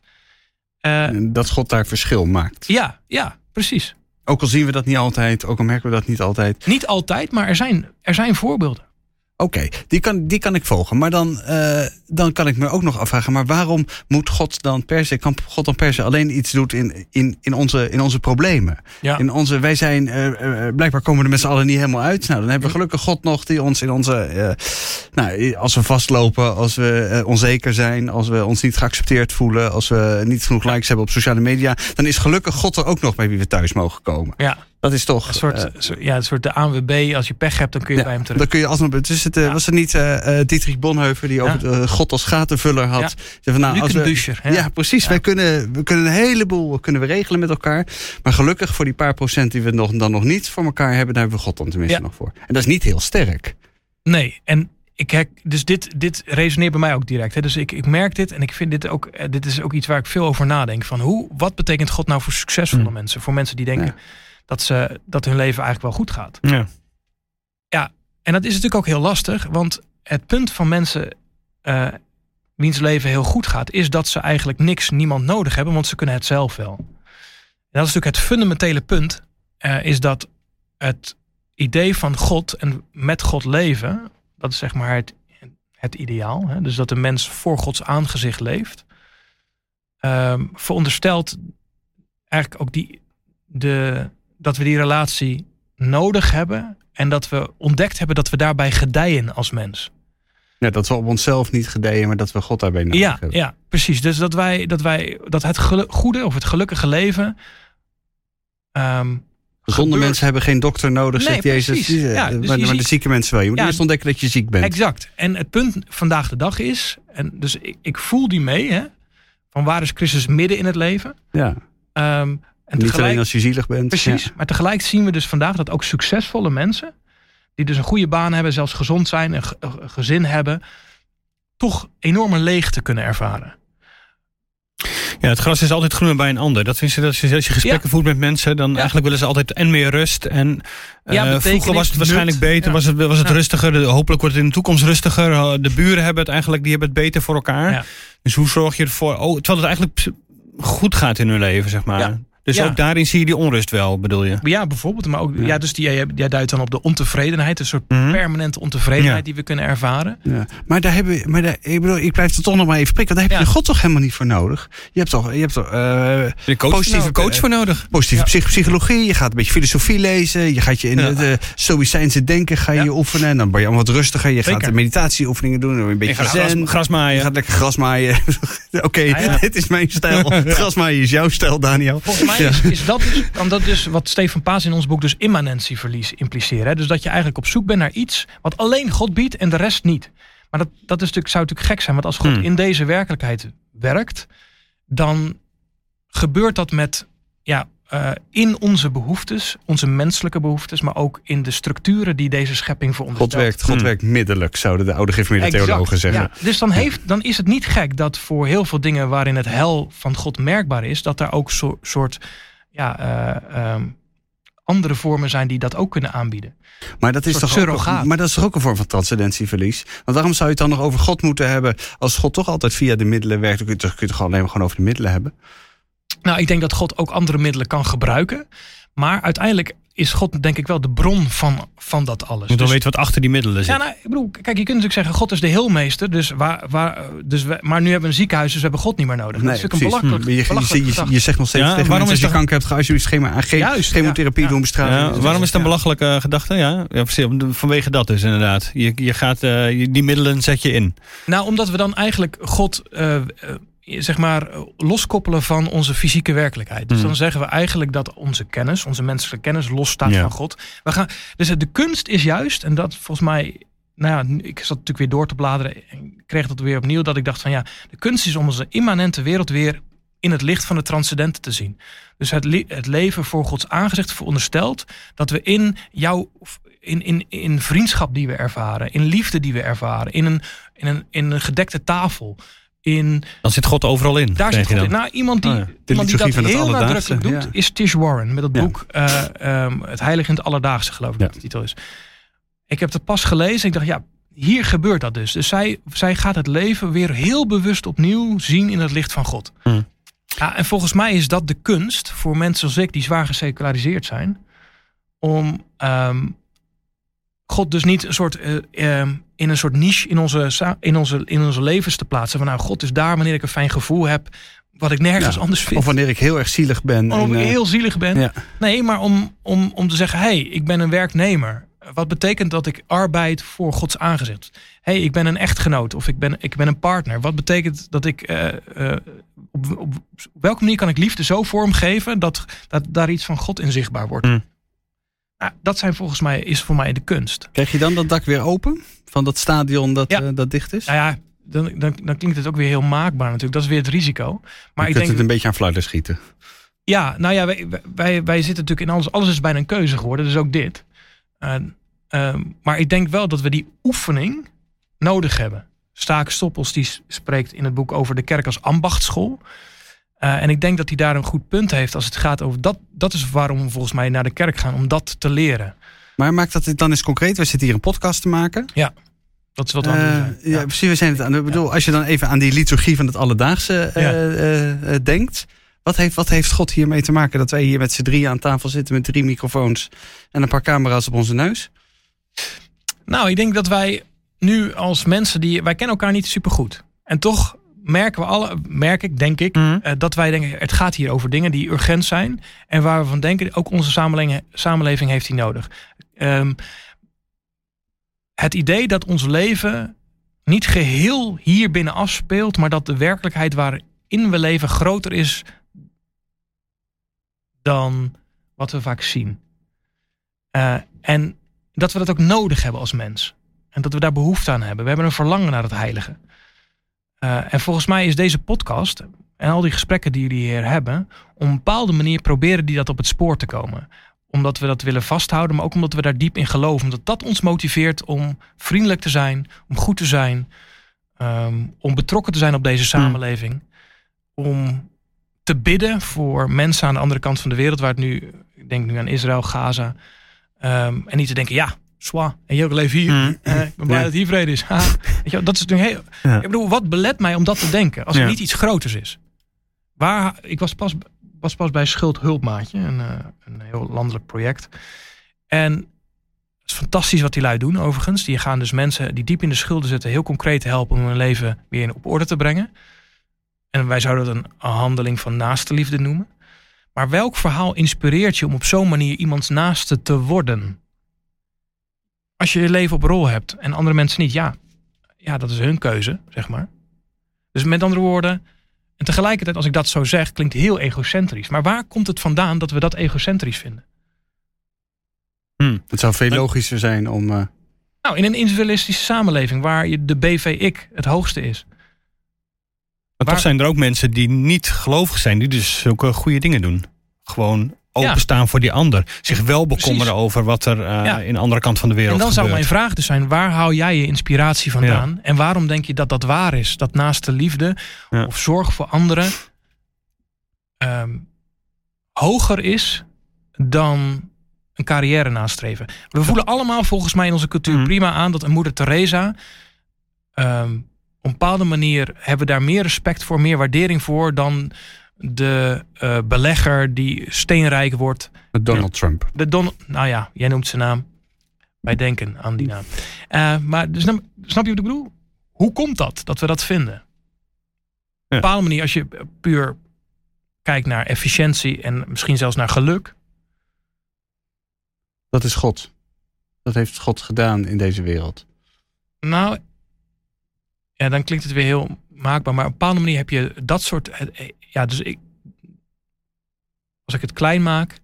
S3: En dat God daar verschil maakt.
S4: ja, ja, precies.
S3: Ook al zien we dat niet altijd, ook al merken we dat niet altijd.
S4: Niet altijd, maar er zijn, er zijn voorbeelden.
S3: Oké, die, kan, die kan ik volgen. Maar dan, eh, dan kan ik me ook nog afvragen, maar waarom moet God dan per se, kan God dan per se alleen iets doen in, in, in, onze, in onze problemen?
S4: Ja.
S3: In onze, wij zijn, eh, eh, blijkbaar komen we er met z'n allen niet helemaal uit. Nou, dan hebben we gelukkig God nog die ons in onze, nou, als we vastlopen, als we onzeker zijn, als we ons niet geaccepteerd voelen, als we niet genoeg likes hebben op sociale media, dan is gelukkig God er ook nog bij wie we thuis mogen komen.
S4: Ja,
S3: Dat is toch.
S4: een soort,
S3: eh,
S4: ja, een soort de ANWB. Als je pech hebt, dan kun je
S3: ja,
S4: bij hem terug.
S3: Dan kun je alsnog. Is het, eh,
S4: Ja.
S3: Was het niet eh Dietrich Bonhoeffer die over eh, God als gatenvuller had? Van, nou, als we,
S4: Lukenbuscher,
S3: ja. precies. Wij kunnen, we kunnen een heleboel kunnen we regelen met elkaar. Maar gelukkig voor die paar procent die we nog, dan nog niet voor elkaar hebben, daar hebben we God dan tenminste nog voor. En dat is niet heel sterk.
S4: Nee, en ik heb, dus dit, dit resoneert bij mij ook direct. Hè. Dus ik, ik merk dit en ik vind dit ook, dit is ook iets waar ik veel over nadenk. Van hoe, wat betekent God nou voor succesvolle
S2: Hmm.
S4: mensen? Voor mensen die denken
S3: Ja.
S4: Dat, ze, dat hun leven eigenlijk wel goed gaat.
S2: Ja.
S4: En dat is natuurlijk ook heel lastig, want het punt van mensen eh wiens leven heel goed gaat, is dat ze eigenlijk niks, niemand nodig hebben, want ze kunnen het zelf wel. En dat is natuurlijk het fundamentele punt, eh, is dat het idee van God en met God leven, dat is zeg maar het, het ideaal. Hè? Dus dat de mens voor Gods aangezicht leeft. ehm, veronderstelt eigenlijk ook die, de, dat we die relatie nodig hebben. En dat we ontdekt hebben dat we daarbij gedijen als mens.
S3: Ja, dat we op onszelf niet gedijen, maar dat we God daarbij nodig
S4: Ja,
S3: hebben.
S4: ja, precies. Dus dat wij, dat wij, dat het goede of het gelukkige leven. ehm,
S3: Gezonde mensen hebben geen dokter nodig,
S4: Nee,
S3: zegt Jezus.
S4: Ja, dus
S3: maar, maar de zieke mensen wel. Je moet
S4: Ja,
S3: eerst ontdekken dat je ziek bent.
S4: Exact. En het punt vandaag de dag is, en dus ik, ik voel die mee, hè, van waar is Christus midden in het leven?
S3: Ja.
S4: Ehm, en
S3: Niet
S4: tegelijk,
S3: alleen als je zielig bent.
S4: precies.
S3: Ja.
S4: Maar tegelijk zien we dus vandaag dat ook succesvolle mensen, die dus een goede baan hebben, zelfs gezond zijn, een, ge- een gezin hebben, toch enorme leegte kunnen ervaren.
S2: Ja, het gras is altijd groener bij een ander. Dat vind je, als je, als je gesprekken voert met mensen, dan eigenlijk willen ze altijd en meer rust. En eh,
S4: Ja,
S2: vroeger was het waarschijnlijk
S4: nut.
S2: beter,
S4: Ja.
S2: was het, was het
S4: Ja.
S2: rustiger. De- hopelijk wordt het in de toekomst rustiger. Uh, De buren hebben het eigenlijk, die hebben het beter voor elkaar.
S4: Ja.
S2: Dus hoe zorg je ervoor, oh, terwijl het eigenlijk goed gaat in hun leven, zeg maar. Dus
S4: Ja.
S2: ook daarin zie je die onrust wel, bedoel je?
S4: Ja, bijvoorbeeld. Maar ook, ja.
S3: Ja.
S4: dus die, jij, jij duidt dan op de ontevredenheid, een soort
S2: Mhm.
S4: permanente ontevredenheid
S2: Ja.
S4: die we kunnen ervaren.
S3: Ja. Maar daar hebben we, maar daar, ik bedoel, ik blijf er toch nog maar even prikken. want Daar heb je. God toch helemaal niet voor nodig. Je hebt toch, je hebt toch eh,
S2: coach,
S3: Positieve
S2: coach
S3: eh,
S2: voor nodig.
S3: positieve psychologie. Je gaat een beetje filosofie lezen. Je gaat je in het uh, stoïcijnse denken ga je,
S4: Ja.
S3: je oefenen. En dan ben je allemaal wat rustiger. Je
S4: Zeker.
S3: gaat de meditatieoefeningen doen. Je
S2: Je
S3: een
S2: gaat
S3: beetje
S2: gras,
S3: zen.
S2: gras
S3: Je
S2: maaien.
S3: gaat lekker gras maaien. *laughs* Oké, dit is mijn stijl. *laughs* Grasmaaien is jouw stijl, Daniel.
S4: Volgens mij is, is dat dus, kan dat dus wat Stefan Paas in ons boek dus immanentieverlies impliceren. Hè? Dus dat je eigenlijk op zoek bent naar iets wat alleen God biedt en de rest niet. Maar dat, dat is natuurlijk, zou natuurlijk gek zijn. Want als God
S2: Hmm.
S4: in deze werkelijkheid werkt, dan gebeurt dat met ja, eh, in onze behoeftes, onze menselijke behoeftes, maar ook in de structuren die deze schepping
S3: God
S4: veronderstelt.
S3: werkt, God
S2: Hmm.
S3: werkt middelijk, zouden de oude gereformeerde theologen zeggen.
S4: ja. Dus dan, heeft, dan is het niet gek dat voor heel veel dingen waarin het hel van God merkbaar is, dat er ook zo, soort ja, eh, ehm, andere vormen zijn die dat ook kunnen aanbieden.
S3: Maar dat, is toch ook, maar dat is toch ook een vorm van transcendentieverlies? Want waarom zou je het dan nog over God moeten hebben... als God toch altijd via de middelen werkt? Dan kun je, het- kun je het gewoon alleen maar gewoon over de middelen hebben.
S4: Nou, ik denk dat God ook andere middelen kan gebruiken. Maar uiteindelijk is God denk ik wel de bron van, van dat alles.
S2: Je moet wel
S4: Dus-
S2: weten wat achter die middelen zit.
S4: ja, nou, ik bedoel, kijk, je kunt natuurlijk zeggen, God is de heelmeester. Dus waar, waar, dus we, maar nu hebben we een ziekenhuis, dus we hebben God niet meer nodig. dat is natuurlijk een
S3: precies.
S4: belachelijk,
S3: Hm. je, je, je, je, je zegt nog steeds
S2: Ja,
S3: tegen
S2: waarom
S3: mensen... als
S2: is
S3: je
S2: dat-
S3: kanker hebt, ga alsjeblieft schema, aan ge-
S4: Juist,
S3: chemotherapie
S4: ja,
S3: doen, bestraling.
S2: Ja, waarom is het een belachelijke gedachte? Ja, vanwege dat dus inderdaad. Je, je gaat, eh, je- die middelen zet je in.
S4: Nou, omdat we dan eigenlijk God, eh, eh, zeg maar, eh, loskoppelen van onze fysieke werkelijkheid. Dus
S2: Hmm.
S4: dan zeggen we eigenlijk dat onze kennis, onze menselijke kennis, losstaat
S2: Ja.
S4: van God. We gaan, dus de kunst is juist, en dat volgens mij, nou ja, ik zat natuurlijk weer door te bladeren en kreeg dat weer opnieuw, dat ik dacht van ja, de kunst is om onze immanente wereld weer in het licht van het transcendente te zien. Dus het, het leven voor Gods aangezicht veronderstelt dat we in jouw in, in, in vriendschap die we ervaren, in liefde die we ervaren, in een, in een, in een gedekte tafel. In,
S2: Dan zit God overal in.
S4: daar zit God in. Nou, iemand die,
S2: Oh ja.
S3: De
S4: iemand die dat
S3: het
S4: heel
S3: alledaagse,
S4: nadrukkelijk doet,
S3: ja.
S4: is Tish Warren met het
S3: Ja.
S4: boek eh, ehm, Het Heilige in het Alledaagse, geloof ik
S3: Ja.
S4: dat de titel is. Ik heb het pas gelezen. Ik dacht, ja, hier gebeurt dat dus. Dus zij, zij gaat het leven weer heel bewust opnieuw zien in het licht van God.
S2: Hmm.
S4: Ja, en volgens mij is dat de kunst voor mensen als ik, die zwaar geseculariseerd zijn, om ehm, God dus niet een soort, eh, ehm, in een soort niche in onze, in, onze, in onze levens te plaatsen. Van nou, God is daar wanneer ik een fijn gevoel heb, wat ik nergens
S3: Ja,
S4: anders vind.
S3: Of wanneer ik heel erg zielig ben.
S4: Of
S3: en,
S4: ik
S3: eh,
S4: heel zielig ben.
S3: ja.
S4: Nee, maar om, om, om te zeggen: hé, hey, ik ben een werknemer. Wat betekent dat ik arbeid voor Gods aangezicht? Hé, hey, ik ben een echtgenoot of ik ben, ik ben een partner. Wat betekent dat ik. eh, op, op, welke manier kan ik liefde zo vormgeven dat, dat daar iets van God in zichtbaar wordt?
S2: Hmm.
S4: Nou, dat zijn volgens mij, is voor mij de kunst.
S3: Krijg je dan dat dak weer open? Van dat stadion dat,
S4: Ja.
S3: eh, dat dicht is?
S4: Nou ja, dan, dan, dan klinkt het ook weer heel maakbaar natuurlijk. Dat is weer het risico. Maar
S3: je
S4: ik
S3: kunt
S4: denk,
S3: het een beetje aan fluiten schieten.
S4: Ja, nou ja, wij, wij, wij zitten natuurlijk in alles. Alles is bijna een keuze geworden, dus ook dit. Uh, uh, maar ik denk wel dat we die oefening nodig hebben. Staken Stoppels die spreekt in het boek over de kerk als ambachtschool. Uh, en ik denk dat hij daar een goed punt heeft als het gaat over dat. Dat is waarom we volgens mij naar de kerk gaan, om dat te leren.
S3: Maar maakt dat dan eens concreet? We zitten hier een podcast te maken.
S4: Ja, dat is wat doen
S3: ja, ja, precies. We zijn het aan. Ik bedoel, als je dan even aan die liturgie van het alledaagse ja. denkt. Wat heeft, wat heeft God hiermee te maken dat wij hier met z'n drieën aan tafel zitten met drie microfoons en een paar camera's op onze neus?
S4: Nou, ik denk dat wij nu als mensen die. Wij kennen elkaar niet super goed. En toch merken we alle, merk ik, denk ik,
S2: Mhm.
S4: eh, dat wij denken, het gaat hier over dingen die urgent zijn. En waar we van denken, ook onze samenleving, samenleving heeft die nodig. Ehm, het idee dat ons leven niet geheel hier binnen afspeelt, maar dat de werkelijkheid waarin we leven groter is dan wat we vaak zien. Eh, en dat we dat ook nodig hebben als mens. En dat we daar behoefte aan hebben. We hebben een verlangen naar het heilige. Eh, en volgens mij is deze podcast en al die gesprekken die jullie hier hebben, op een bepaalde manier proberen die dat op het spoor te komen. Omdat we dat willen vasthouden, maar ook omdat we daar diep in geloven. Omdat dat ons motiveert om vriendelijk te zijn, om goed te zijn, ehm, om betrokken te zijn op deze samenleving. Om te bidden voor mensen aan de andere kant van de wereld, waar het nu, ik denk nu aan Israël, Gaza. Ehm, en niet te denken, ja, zwa, en je ook leven hier.
S2: Mm.
S4: Eh, ik ben blij
S3: Ja.
S4: dat hier vrede is. Ha. *laughs* Weet je, dat is natuurlijk heel.
S2: Ja.
S4: Ik bedoel, wat belet mij om dat te denken als er
S2: Ja.
S4: niet iets groters is? Waar, ik was pas, was pas bij Schuldhulpmaatje, een, eh, een heel landelijk project. En het is fantastisch wat die lui doen, overigens. Die gaan dus mensen die diep in de schulden zitten, heel concreet helpen om hun leven weer op orde te brengen. En wij zouden dat een, een handeling van naaste liefde noemen. Maar welk verhaal inspireert je om op zo'n manier iemands naaste te worden? Als je je leven op rol hebt en andere mensen niet, ja, ja, dat is hun keuze, zeg maar. Dus met andere woorden, en tegelijkertijd als ik dat zo zeg, klinkt heel egocentrisch. Maar waar komt het vandaan dat we dat egocentrisch vinden?
S3: Het zou veel logischer zijn om. eh,
S4: Nou, in een individualistische samenleving waar je de BV-ik het hoogste is.
S2: Maar
S4: Waar-
S2: toch zijn er ook mensen die niet gelovig zijn, die dus zulke goede dingen doen. Gewoon openstaan voor die ander. Zich wel bekommeren
S4: Precies.
S2: over wat er eh,
S4: Ja.
S2: in de andere kant van de wereld
S4: En dan zou
S2: gebeurt.
S4: mijn vraag dus zijn, waar haal jij je inspiratie vandaan? En waarom denk je dat dat waar is? Dat naast de liefde
S2: Ja.
S4: of zorg voor anderen ehm, hoger is dan een carrière nastreven. We voelen allemaal volgens mij in onze cultuur
S2: Mhm.
S4: prima aan dat een moeder Teresa... ehm, op een bepaalde manier hebben we daar meer respect voor, meer waardering voor... dan de eh, belegger die steenrijk wordt
S3: Donald Trump.
S4: de Don, nou ja, jij noemt zijn naam. Wij denken aan die naam. Eh, maar dus, snap je wat ik bedoel? Hoe komt dat, dat we dat vinden? Op een bepaalde manier, als je puur kijkt naar efficiëntie en misschien zelfs naar geluk.
S3: Dat is God. Dat heeft God gedaan in deze wereld.
S4: Nou, ja, dan klinkt het weer heel maakbaar. Maar op een bepaalde manier heb je dat soort. Ja, dus ik. Als ik het klein maak,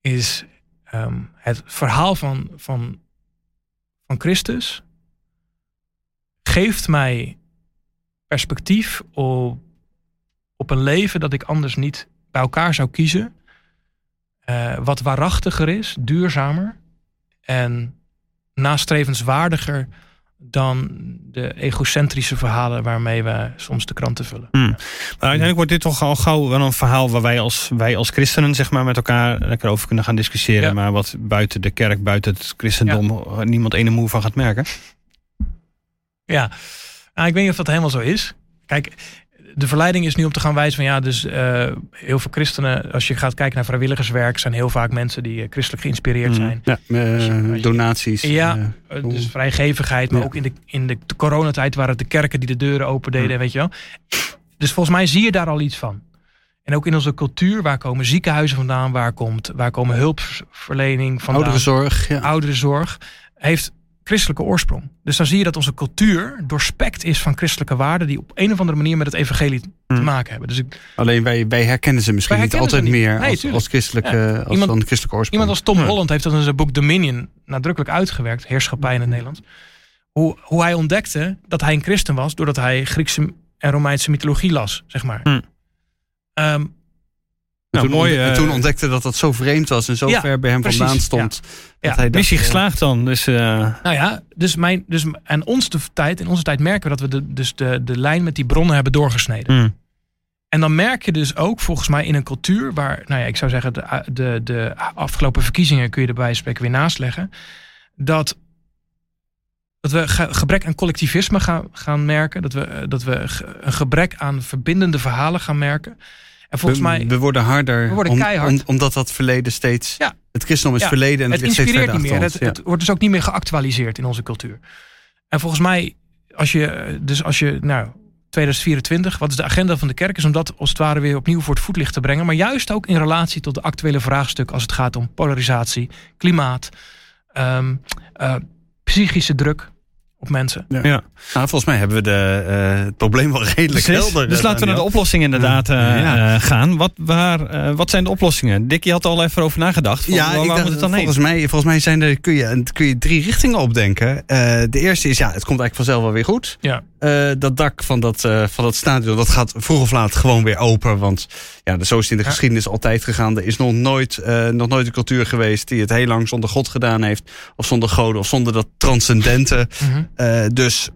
S4: is ehm, het verhaal van, van, van Christus. geeft mij perspectief op, op een leven dat ik anders niet bij elkaar zou kiezen. eh, wat waarachtiger is, duurzamer en nastrevenswaardiger dan de egocentrische verhalen waarmee we soms de kranten vullen.
S2: Hmm. Maar uiteindelijk wordt dit toch al gauw wel een verhaal waar wij als, wij als christenen zeg maar, met elkaar lekker over kunnen gaan discussiëren.
S4: Ja.
S2: Maar wat buiten de kerk, buiten het christendom, niemand ene moe van gaat merken.
S4: Ja, nou, ik weet niet of dat helemaal zo is. Kijk, de verleiding is nu om te gaan wijzen van ja, dus eh, heel veel christenen, als je gaat kijken naar vrijwilligerswerk, zijn heel vaak mensen die eh, christelijk geïnspireerd
S2: Mhm.
S4: zijn.
S3: Ja, eh,
S4: je- je-
S3: donaties.
S4: Ja, dus vrijgevigheid, maar
S3: Ja.
S4: ook in de, in de coronatijd waren het de kerken die de deuren open deden, weet je wel. Dus volgens mij zie je daar al iets van. En ook in onze cultuur, waar komen ziekenhuizen vandaan, waar, komt, waar komen hulpverlening vandaan,
S3: ouderenzorg. Ja.
S4: ouderenzorg, heeft christelijke oorsprong. Dus dan zie je dat onze cultuur doorspekt is van christelijke waarden die op een of andere manier met het evangelie te
S3: Hmm.
S4: maken hebben. Dus ik,
S3: Alleen wij, wij herkennen ze misschien niet altijd
S4: niet.
S3: meer
S4: Nee,
S3: als, christelijke,
S4: Ja.
S3: als
S4: Iemand-
S3: van christelijke oorsprong.
S4: Iemand als Tom
S2: Ja.
S4: Holland heeft dat in zijn boek Dominion nadrukkelijk uitgewerkt, heerschappij in het Nederlands. Hoe, hoe hij ontdekte dat hij een christen was doordat hij Griekse en Romeinse mythologie las, zeg maar.
S3: En
S2: Nou,
S3: toen,
S2: mooi,
S3: ontde- en
S2: eh,
S3: toen ontdekte dat dat zo vreemd was en zo
S4: Ja,
S3: ver bij hem
S4: precies,
S3: vandaan stond.
S4: ja.
S3: Dat
S4: Ja.
S3: hij dacht,
S2: Missie
S3: eh,
S2: geslaagd dan. Dus eh,
S4: nou ja, dus mijn, dus, en ons de tijd, in onze tijd merken we dat we de, dus de, de lijn met die bronnen hebben doorgesneden.
S2: hmm.
S4: En dan merk je dus ook volgens mij in een cultuur waar, nou ja, ik zou zeggen, de, de, de afgelopen verkiezingen kun je er bij wijze van spreken weer naast leggen. Dat, dat we ge- gebrek aan collectivisme gaan, gaan merken. Dat we, dat we ge- een gebrek aan verbindende verhalen gaan merken. En volgens
S3: we,
S4: mij,
S3: we worden harder,
S4: We worden
S3: om- omdat dat verleden steeds...
S4: Ja.
S3: Het christendom is verleden en het,
S4: het inspireert
S3: verder
S4: niet meer. Het, wordt dus ook niet meer geactualiseerd in onze cultuur. En volgens mij, als je, dus als je, nou, 2024, wat is de agenda van de kerk, is om dat als het ware weer opnieuw voor het voetlicht te brengen. Maar juist ook in relatie tot de actuele vraagstukken als het gaat om polarisatie, klimaat, ehm, eh, psychische druk op mensen.
S2: Ja.
S3: Nou, volgens mij hebben we de, eh, het probleem wel redelijk
S2: Precies.
S3: helder.
S2: Dus
S3: eh,
S2: laten we naar de
S3: Daniel.
S2: oplossingen inderdaad eh,
S3: Ja.
S2: gaan. Wat, waar, eh, wat zijn de oplossingen? Dick, je had er al even over nagedacht. Van,
S3: Ja,
S2: waar
S3: ik
S2: waar
S3: dacht,
S2: moet het dan heen?
S3: volgens, mij, volgens mij zijn er, kun, je, kun je drie richtingen opdenken. Eh de eerste is, ja, het komt eigenlijk vanzelf wel weer goed.
S4: Ja.
S3: Eh, dat dak van dat, eh, van dat stadion, dat gaat vroeg of laat gewoon weer open. Want ja, zo is het in de
S4: Ja.
S3: geschiedenis altijd gegaan. Er is nog nooit, eh, nog nooit een cultuur geweest die het heel lang zonder God gedaan heeft. Of zonder goden, of zonder dat transcendente.
S4: Mhm.
S3: Dus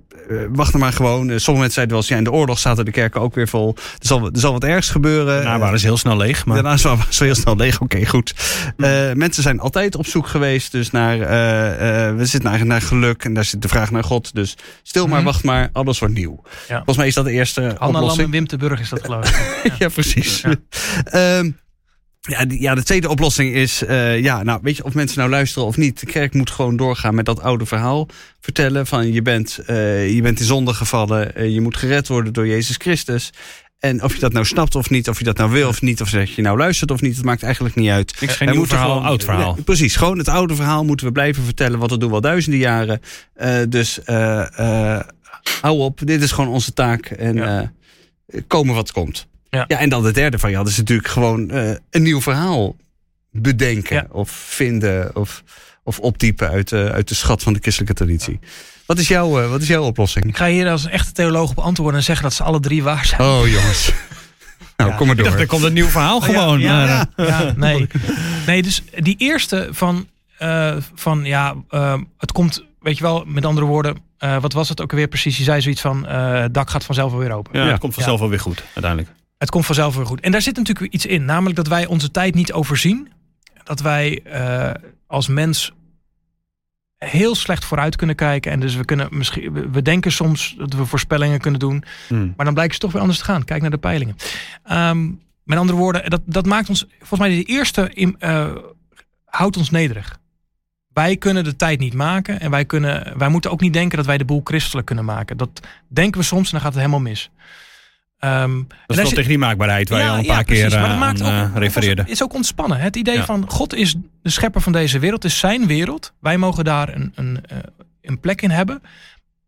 S3: wacht er maar gewoon. Eh, sommige mensen zeiden wel eens, ja, in de oorlog zaten de kerken ook weer vol. Er zal, er zal wat ergs gebeuren.
S2: Nou, waren ze heel snel leeg. Maar...
S3: Daarna wel, was wel heel snel leeg. Oké, goed. Eh, mensen zijn altijd op zoek geweest. Dus naar, eh, eh, we zitten eigenlijk naar geluk. En daar zit de vraag naar God. Dus stil maar,
S4: Mhm.
S3: wacht maar. Alles wordt nieuw.
S4: Ja.
S3: Volgens mij is dat de eerste
S4: Anna Lam en
S3: oplossing.
S4: Wim Burg is dat geloof ik. Ja. *laughs*
S3: Ja, precies.
S4: Ja.
S3: Ja, die- ja, de tweede oplossing is, eh, ja, nou, weet je, of mensen nou luisteren of niet. De kerk moet gewoon doorgaan met dat oude verhaal vertellen van je bent, eh, je bent in zonde gevallen, eh, je moet gered worden door Jezus Christus. En of je dat nou snapt of niet, of je dat nou wil of niet, of dat je nou luistert of niet, het maakt eigenlijk niet uit.
S2: Niks, geen nieuw verhaal,
S3: gewoon-
S2: oud verhaal.
S3: Nee, precies, gewoon het oude verhaal moeten we blijven vertellen, want dat doen we al duizenden jaren. Dus hou op, dit is gewoon onze taak en
S4: Ja.
S3: komen wat komt.
S4: Ja.
S3: Ja, en dan de derde variant is natuurlijk gewoon eh, een nieuw verhaal bedenken
S4: Ja.
S3: of vinden of, of optypen uit, de uit de schat van de christelijke traditie. Wat is, jouw, eh, wat is jouw oplossing?
S4: Ik ga hier als een echte theoloog op antwoorden en zeggen dat ze alle drie waar zijn.
S3: Oh jongens. *laughs* nou,
S4: Ja.
S3: kom maar
S2: Ik dacht,
S3: door.
S2: er komt een nieuw verhaal gewoon.
S4: Ja,
S2: maar,
S4: ja,
S2: eh,
S4: ja, nee. nee, dus die eerste van, eh, van ja, ehm, het komt, weet je wel, met andere woorden, eh, wat was het ook weer precies? Je zei zoiets van, eh, het dak gaat vanzelf wel weer open.
S2: ja,
S3: Ja.
S2: het komt vanzelf wel weer goed, uiteindelijk.
S4: Het komt vanzelf weer goed. En daar zit natuurlijk weer iets in, namelijk dat wij onze tijd niet overzien. Dat wij eh, als mens heel slecht vooruit kunnen kijken. En dus we kunnen misschien, we- denken soms dat we voorspellingen kunnen doen.
S3: Hmm.
S4: Maar dan blijkt het toch weer anders te gaan. Kijk naar de peilingen. Ehm, met andere woorden, dat, dat maakt ons, volgens mij de eerste, in, eh, houdt ons nederig. Wij kunnen de tijd niet maken en wij, kunnen, wij moeten ook niet denken dat wij de boel christelijk kunnen maken. Dat denken we soms en dan gaat het helemaal mis. Ehm, en
S2: Dat is wel
S4: zit-
S2: tegen die maakbaarheid waar je al een
S4: ja,
S2: paar
S4: precies.
S2: keer
S4: Maar
S2: eh,
S4: dat maakt
S2: aan
S4: ook-
S2: eh, refereerde.
S4: Het is ook ontspannen. Het idee
S2: Ja.
S4: van God is de schepper van deze wereld, het is zijn wereld. Wij mogen daar een, een, eh, een plek in hebben.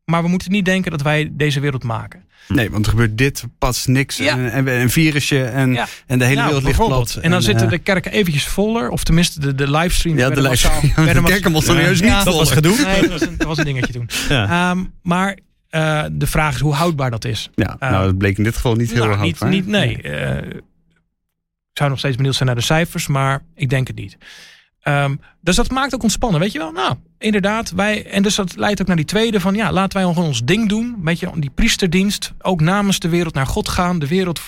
S4: Maar we moeten niet denken dat wij deze wereld maken.
S3: Nee, want er gebeurt dit, pas niks.
S4: Ja.
S3: En, en een virusje en,
S4: Ja.
S3: en de hele
S4: Ja,
S3: wereld ligt plat.
S4: En dan
S3: eh,
S4: zitten de kerken eventjes voller. Of tenminste de, de livestream.
S3: Ja, de
S4: werden
S3: livestream.
S4: massaal-
S3: Ja,
S4: werden
S3: de *laughs* kerken mochten
S2: Ja,
S3: niet
S2: dat was gedoe.
S4: Nee, dat was een, dat was een dingetje toen.
S2: Ja.
S4: Ehm, maar eh, de vraag is hoe houdbaar dat is.
S3: Ja,
S4: Eh,
S3: nou, dat bleek in dit geval niet heel
S4: Nou,
S3: erg
S4: niet,
S3: houdbaar.
S4: niet, nee. Eh, ik zou nog steeds benieuwd zijn naar de cijfers, maar ik denk het niet. Ehm, dus dat maakt ook ontspannen, weet je wel? Nou, inderdaad. Wij, en dus dat leidt ook naar die tweede van, ja, laten wij gewoon ons ding doen. Weet je, die priesterdienst, ook namens de wereld naar God gaan. De wereld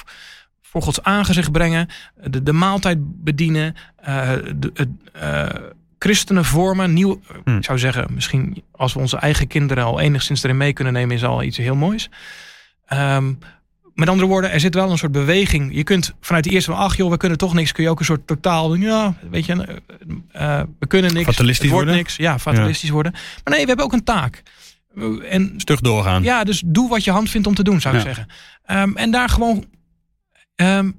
S4: voor Gods aangezicht brengen. De, de maaltijd bedienen. de, eh, christenen vormen. Nieuw,
S2: Hmm.
S4: ik zou zeggen, misschien als we onze eigen kinderen al enigszins erin mee kunnen nemen, is al iets heel moois. Ehm, met andere woorden, er zit wel een soort beweging. Je kunt vanuit de eerste van, ach joh, we kunnen toch niks. Kun je ook een soort totaal, ja, weet je, eh, eh, we kunnen niks.
S2: Fatalistisch
S4: wordt
S2: worden?
S4: niks. Ja, fatalistisch worden. Maar nee, we hebben ook een taak. En
S2: Stug doorgaan.
S4: ja, dus doe wat je hand vindt om te doen, zou ik zeggen. Ehm, en daar gewoon ehm,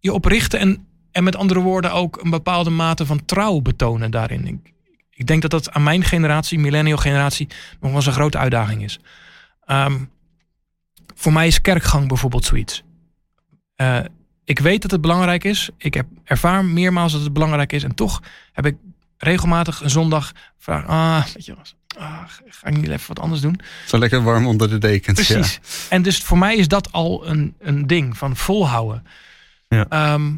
S4: je op richten. En, en met andere woorden ook een bepaalde mate van trouw betonen daarin. Ik, ik denk dat dat aan mijn generatie, millennial generatie, nog wel eens een grote uitdaging is. Ehm, voor mij is kerkgang bijvoorbeeld zoiets. Eh, ik weet dat het belangrijk is. Ik heb ervaar meermaals dat het belangrijk is. En toch heb ik regelmatig een zondag vraag. Ah, weet je, wat, ah, ga ik niet even wat anders doen?
S3: Zo lekker warm onder de dekens. ja.
S4: Precies. En dus voor mij is dat al een, een ding van volhouden.
S2: Ja.
S4: Ehm,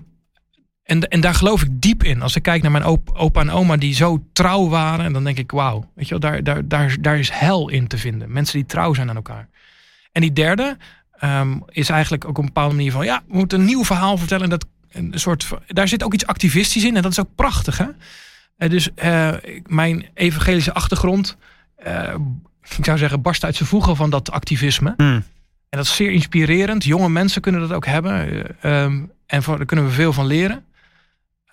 S4: en, en daar geloof ik diep in. Als ik kijk naar mijn op- opa en oma die zo trouw waren. En dan denk ik, wauw, weet je wel, daar, daar, daar, daar is hel in te vinden. Mensen die trouw zijn aan elkaar. En die derde ehm, is eigenlijk ook op een bepaalde manier van... ja, we moeten een nieuw verhaal vertellen. En dat, een soort, daar zit ook iets activistisch in. En dat is ook prachtig, hè? Eh, dus eh, mijn evangelische achtergrond... eh, ik zou zeggen, barst uit zijn voegen van dat activisme.
S2: Hmm.
S4: En dat is zeer inspirerend. Jonge mensen kunnen dat ook hebben. Eh, ehm, en voor, daar kunnen we veel van leren.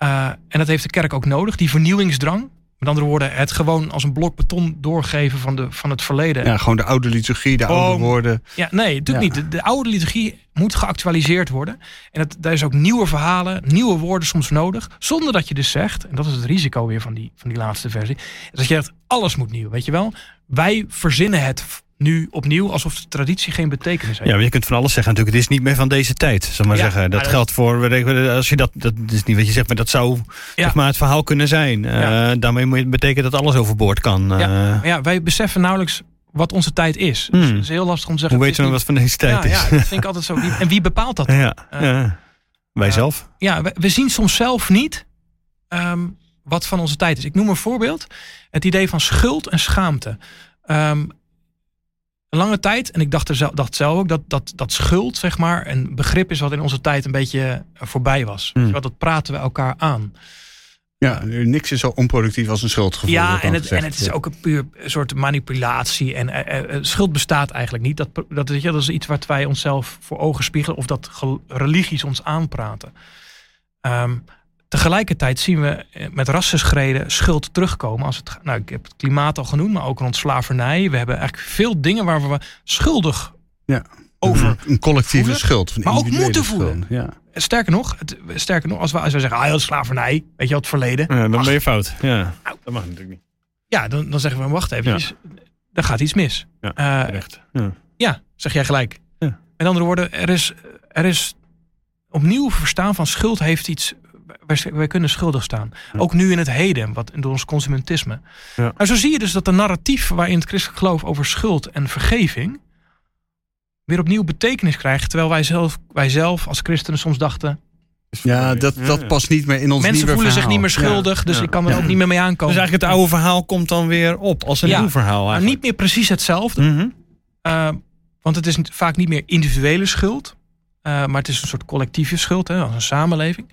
S4: Eh, en dat heeft de kerk ook nodig, die vernieuwingsdrang. Met andere woorden, het gewoon als een blok beton doorgeven van, de, van het verleden.
S3: Ja, gewoon de oude liturgie, de oude
S4: Oh.
S3: woorden.
S4: Ja, nee, natuurlijk
S3: Ja.
S4: niet. De, de oude liturgie moet geactualiseerd worden. En het, daar is ook nieuwe verhalen, nieuwe woorden soms nodig. Zonder dat je dus zegt, en dat is het risico weer van die, van die laatste versie. Dat je zegt, alles moet nieuw, weet je wel. Wij verzinnen het nu opnieuw alsof de traditie geen betekenis heeft.
S2: Ja, maar je kunt van alles zeggen natuurlijk. Het is niet meer van deze tijd, zal maar
S4: Ja,
S2: zeggen. Dat geldt voor, als je dat, dat is niet wat je zegt, maar dat zou
S4: Ja.
S2: zeg maar het verhaal kunnen zijn. Eh, daarmee moet betekent dat alles overboord kan.
S4: Ja,
S2: Eh,
S4: ja, wij beseffen nauwelijks wat onze tijd is.
S2: Hmm.
S4: Dus het is heel lastig om te zeggen.
S2: hoe weten we wat van deze tijd is?
S4: ja, dat vind ik altijd zo. En wie bepaalt dat?
S2: Ja,
S4: Eh,
S2: ja. Wij zelf.
S4: Ja, we, we zien soms zelf niet ehm, wat van onze tijd is. Ik noem een voorbeeld. Het idee van schuld en schaamte. Ehm, een lange tijd, en ik dacht, er zelf, dacht zelf ook, dat, dat, dat schuld, zeg maar, een begrip is wat in onze tijd een beetje eh, voorbij was. Je wel, Dat praten we elkaar aan.
S3: Ja, niks is zo onproductief als een schuldgevoel.
S4: Ja, en het, en het is ook een puur soort manipulatie. En eh, eh, schuld bestaat eigenlijk niet. Dat, dat, weet je, dat is iets wat wij onszelf voor ogen spiegelen. Of dat religies ons aanpraten. Ehm, tegelijkertijd zien we eh, met rassenschreden schuld terugkomen. Als het, nou, ik heb het klimaat al genoemd, maar ook rond slavernij. We hebben eigenlijk veel dingen waar we schuldig
S3: Ja.
S4: over
S3: Een collectieve
S4: voelen,
S3: schuld. Een
S4: maar ook moeten
S3: schuld.
S4: voelen.
S3: Ja.
S4: Sterker nog, het, sterker nog als, we, als we zeggen, ah, ja, slavernij, weet je wel, het verleden.
S2: Ja, dan
S4: Ach.
S2: ben je fout. Ja,
S4: Nou.
S2: dat mag natuurlijk niet.
S4: Ja, dan, dan zeggen we, wacht even, er gaat iets mis.
S2: Ja,
S4: Eh,
S2: Terecht. Ja.
S4: Ja, zeg jij gelijk.
S2: Ja.
S4: Met andere woorden, er is, er is opnieuw verstaan van schuld heeft iets. Wij, wij kunnen schuldig staan.
S2: Ja.
S4: Ook nu in het heden, wat door ons consumentisme.
S2: Ja.
S4: Nou, zo zie je dus dat de narratief waarin het christelijk geloof over schuld en vergeving weer opnieuw betekenis krijgt. Terwijl wij zelf, wij zelf als christenen soms dachten.
S3: Ja, dat, dat past niet meer in ons
S4: mensen
S3: nieuwe
S4: voelen zich niet meer schuldig, dus
S2: Ja.
S4: ik kan er
S3: Ja.
S4: ook niet meer mee aankomen.
S2: Dus eigenlijk het oude verhaal komt dan weer op als een
S4: Ja,
S2: nieuw verhaal.
S4: maar
S2: eigenlijk.
S4: niet meer precies hetzelfde.
S2: Mhm.
S4: Uh, want het is vaak niet meer individuele schuld. uh, maar het is een soort collectieve schuld, hè, als een samenleving.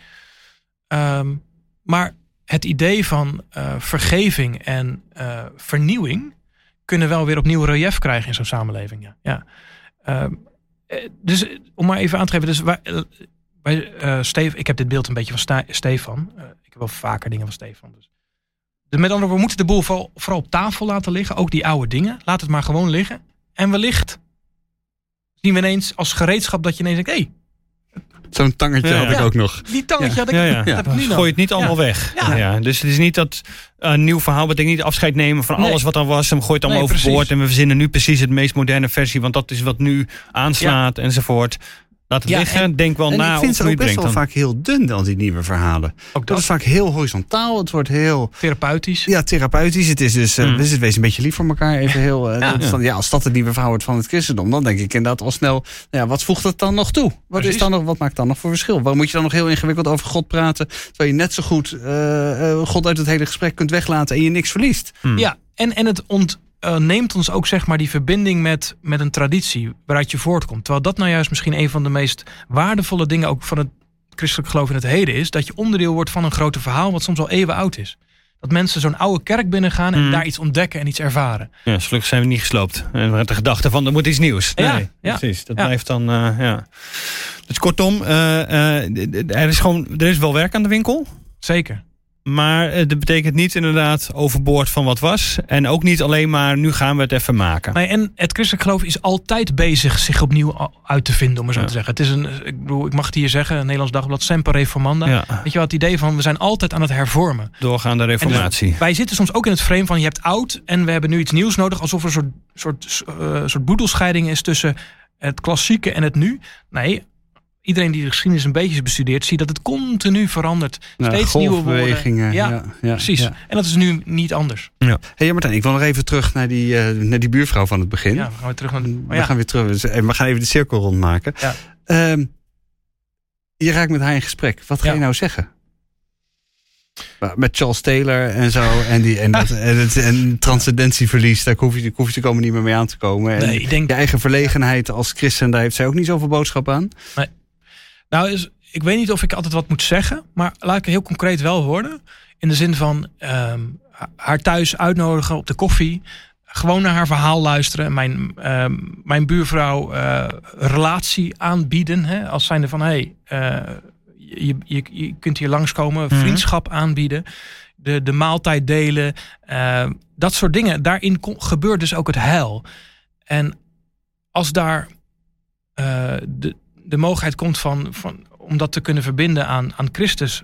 S4: Ehm, maar het idee van uh, vergeving en uh, vernieuwing kunnen wel weer opnieuw relief krijgen in zo'n samenleving. Ja. ja. Ehm, eh, dus eh, om maar even aan te geven. Dus wij, eh, wij, Stef, ik heb dit beeld een beetje van Sta Stefan. Ik heb wel vaker dingen van Stefan. Dus. dus met andere woorden, we moeten de boel vooral, vooral op tafel laten liggen. Ook die oude dingen. Laat het maar gewoon liggen. En wellicht zien we ineens als gereedschap dat je ineens denkt... Hey,
S3: Zo'n tangetje
S2: Ja,
S3: had ik ook nog.
S4: die tangetje
S2: Ja,
S4: had ik,
S2: ja, ja.
S4: dat heb ik nu nog.
S2: Gooi het niet allemaal
S4: Ja.
S2: weg.
S4: Ja.
S2: Ja. dus het is niet dat eh, nieuw verhaal betekent niet afscheid nemen van
S4: Nee.
S2: alles wat er was. En gooi het allemaal
S4: Nee,
S2: overboord. En we verzinnen nu precies het meest moderne versie. Want dat is wat nu aanslaat enzovoort. Laat het
S4: Ja,
S2: liggen.
S4: en-
S2: Denk wel
S3: En
S2: na
S3: ik vind ze
S2: hoe
S3: ook
S2: het
S3: best wel
S2: dan.
S3: vaak heel dun, dan die nieuwe verhalen.
S4: Ook
S3: Dat
S4: dat
S3: is vaak heel horizontaal. Het wordt heel
S4: therapeutisch.
S3: ja, therapeutisch. Het is dus, eh,
S2: Mm.
S3: dus het wees een beetje lief voor elkaar. Even heel, eh, *laughs*
S4: Ja.
S3: dat is van, ja, als dat het nieuwe verhaal wordt van het christendom, dan denk ik inderdaad al snel, ja, wat voegt het dan nog toe? Wat, is dan nog, wat maakt dan nog voor verschil? Waarom moet je dan nog heel ingewikkeld over God praten, terwijl je net zo goed eh, God uit het hele gesprek kunt weglaten en je niks verliest?
S4: Ja, en, en het ontneemt ons ook zeg maar die verbinding met, met een traditie waaruit je voortkomt. Terwijl dat nou juist misschien een van de meest waardevolle dingen ook van het christelijk geloof in het heden is. Dat je onderdeel wordt van een groter verhaal wat soms al eeuwen oud is. Dat mensen zo'n oude kerk binnengaan en
S2: Mm.
S4: daar iets ontdekken en iets ervaren.
S2: Ja, gelukkig zijn we niet gesloopt. En met de gedachte van er moet iets nieuws. Nee,
S4: Ja, ja.
S2: precies. Dat
S4: Ja.
S2: blijft dan, eh, ja. Dus kortom, eh, eh, er, is gewoon, er is wel werk aan de winkel.
S4: Zeker.
S2: Maar eh, dat betekent niet inderdaad overboord van wat was. En ook niet alleen maar nu gaan we het even maken.
S4: Nee, en het christelijk geloof is altijd bezig zich opnieuw uit te vinden, om maar zo
S2: Ja.
S4: te zeggen. Het is een, ik bedoel, ik mag het hier zeggen, een Nederlands dagblad, Semper Reformanda.
S2: Ja,
S4: Weet je wel, het idee van we zijn altijd aan het hervormen.
S2: doorgaande reformatie.
S4: Wij zitten soms ook in het frame van je hebt oud en we hebben nu iets nieuws nodig. Alsof er een soort, soort, eh, soort boedelscheiding is tussen het klassieke en het nu. Nee, iedereen die de geschiedenis een beetje bestudeert, ziet dat het continu verandert. Steeds nieuwe woorden.
S3: golfbewegingen.
S4: Ja,
S3: ja, ja,
S4: Precies.
S3: ja.
S4: En dat is nu niet anders.
S3: Hey Martijn, ik wil nog even terug naar die, eh, naar die buurvrouw van het begin.
S4: Ja, we gaan weer terug naar de...
S3: We
S4: ja,
S3: gaan weer terug. Dus, eh, We gaan even de cirkel rondmaken.
S4: Ja.
S3: Ehm, je raakt met haar in gesprek. Wat ga
S4: Ja.
S3: je nou zeggen? Met Charles Taylor en zo. En, die, en, dat, *laughs* en, het, en transcendentieverlies. Daar hoef je, daar hoef je te komen niet meer mee aan te komen. En
S4: nee, ik denk
S3: je eigen verlegenheid als christen. Daar heeft zij ook niet zoveel boodschap aan.
S4: Nou, is, ik weet niet of ik altijd wat moet zeggen, maar laat ik heel concreet wel worden. In de zin van ehm, ha- haar thuis uitnodigen op de koffie. Gewoon naar haar verhaal luisteren. Mijn, ehm, mijn buurvrouw eh, relatie aanbieden. Hè, als zijnde van, hé, hey, eh, je, je, je kunt hier langskomen.
S2: Mhm.
S4: Vriendschap aanbieden. de, de maaltijd delen. eh, dat soort dingen. Daarin gebeurt dus ook het heil. En als daar de, de mogelijkheid komt van, van, om dat te kunnen verbinden aan, aan Christus.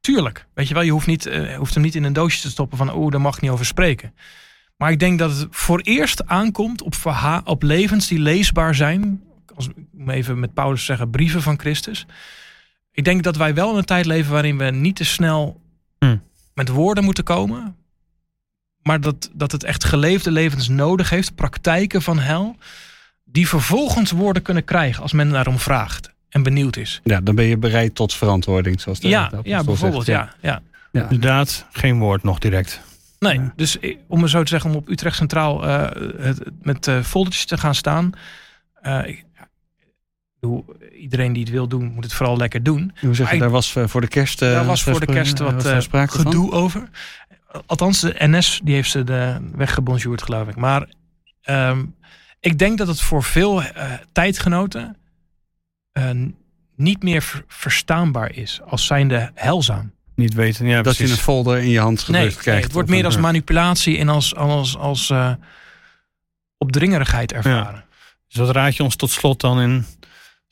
S4: Tuurlijk. Weet je wel, je hoeft, niet, eh, hoeft hem niet in een doosje te stoppen van, oeh, daar mag ik niet over spreken. Maar ik denk dat het voor eerst aankomt op, verha- op levens die leesbaar zijn. Als, om even met Paulus te zeggen, brieven van Christus. Ik denk dat wij wel in een tijd leven waarin we niet te snel
S2: Hmm.
S4: met woorden moeten komen. Maar dat, dat het echt geleefde levens nodig heeft, praktijken van hel. Die vervolgens woorden kunnen krijgen als men daarom vraagt en benieuwd is.
S3: Ja, dan ben je bereid tot verantwoording, zoals de,
S4: Ja, ja
S3: zegt.
S4: bijvoorbeeld. Ja. Ja.
S3: Ja.
S2: Inderdaad, geen woord nog direct.
S4: Nee,
S3: Ja.
S4: dus om het zo te zeggen, om op Utrecht Centraal eh, het, met eh foldertjes te gaan staan. eh, iedereen die het wil doen, moet het vooral lekker doen.
S3: Hoe zeg je, daar was voor de kerst... eh,
S4: Daar was voor de kerst wat eh,
S3: van?
S4: gedoe over. Althans, de NS die heeft ze de weggebonjourd, geloof ik. Maar ehm, ik denk dat het voor veel eh, tijdgenoten eh, niet meer ver- verstaanbaar is als zijnde helzaam.
S2: Niet weten, ja
S3: Dat je een folder in je hand
S4: Nee,
S3: gedrukt
S4: nee,
S3: krijgt.
S4: het wordt meer
S3: een-
S4: als manipulatie en als, als, als eh, opdringerigheid ervaren.
S2: Dus wat raad je ons tot slot dan in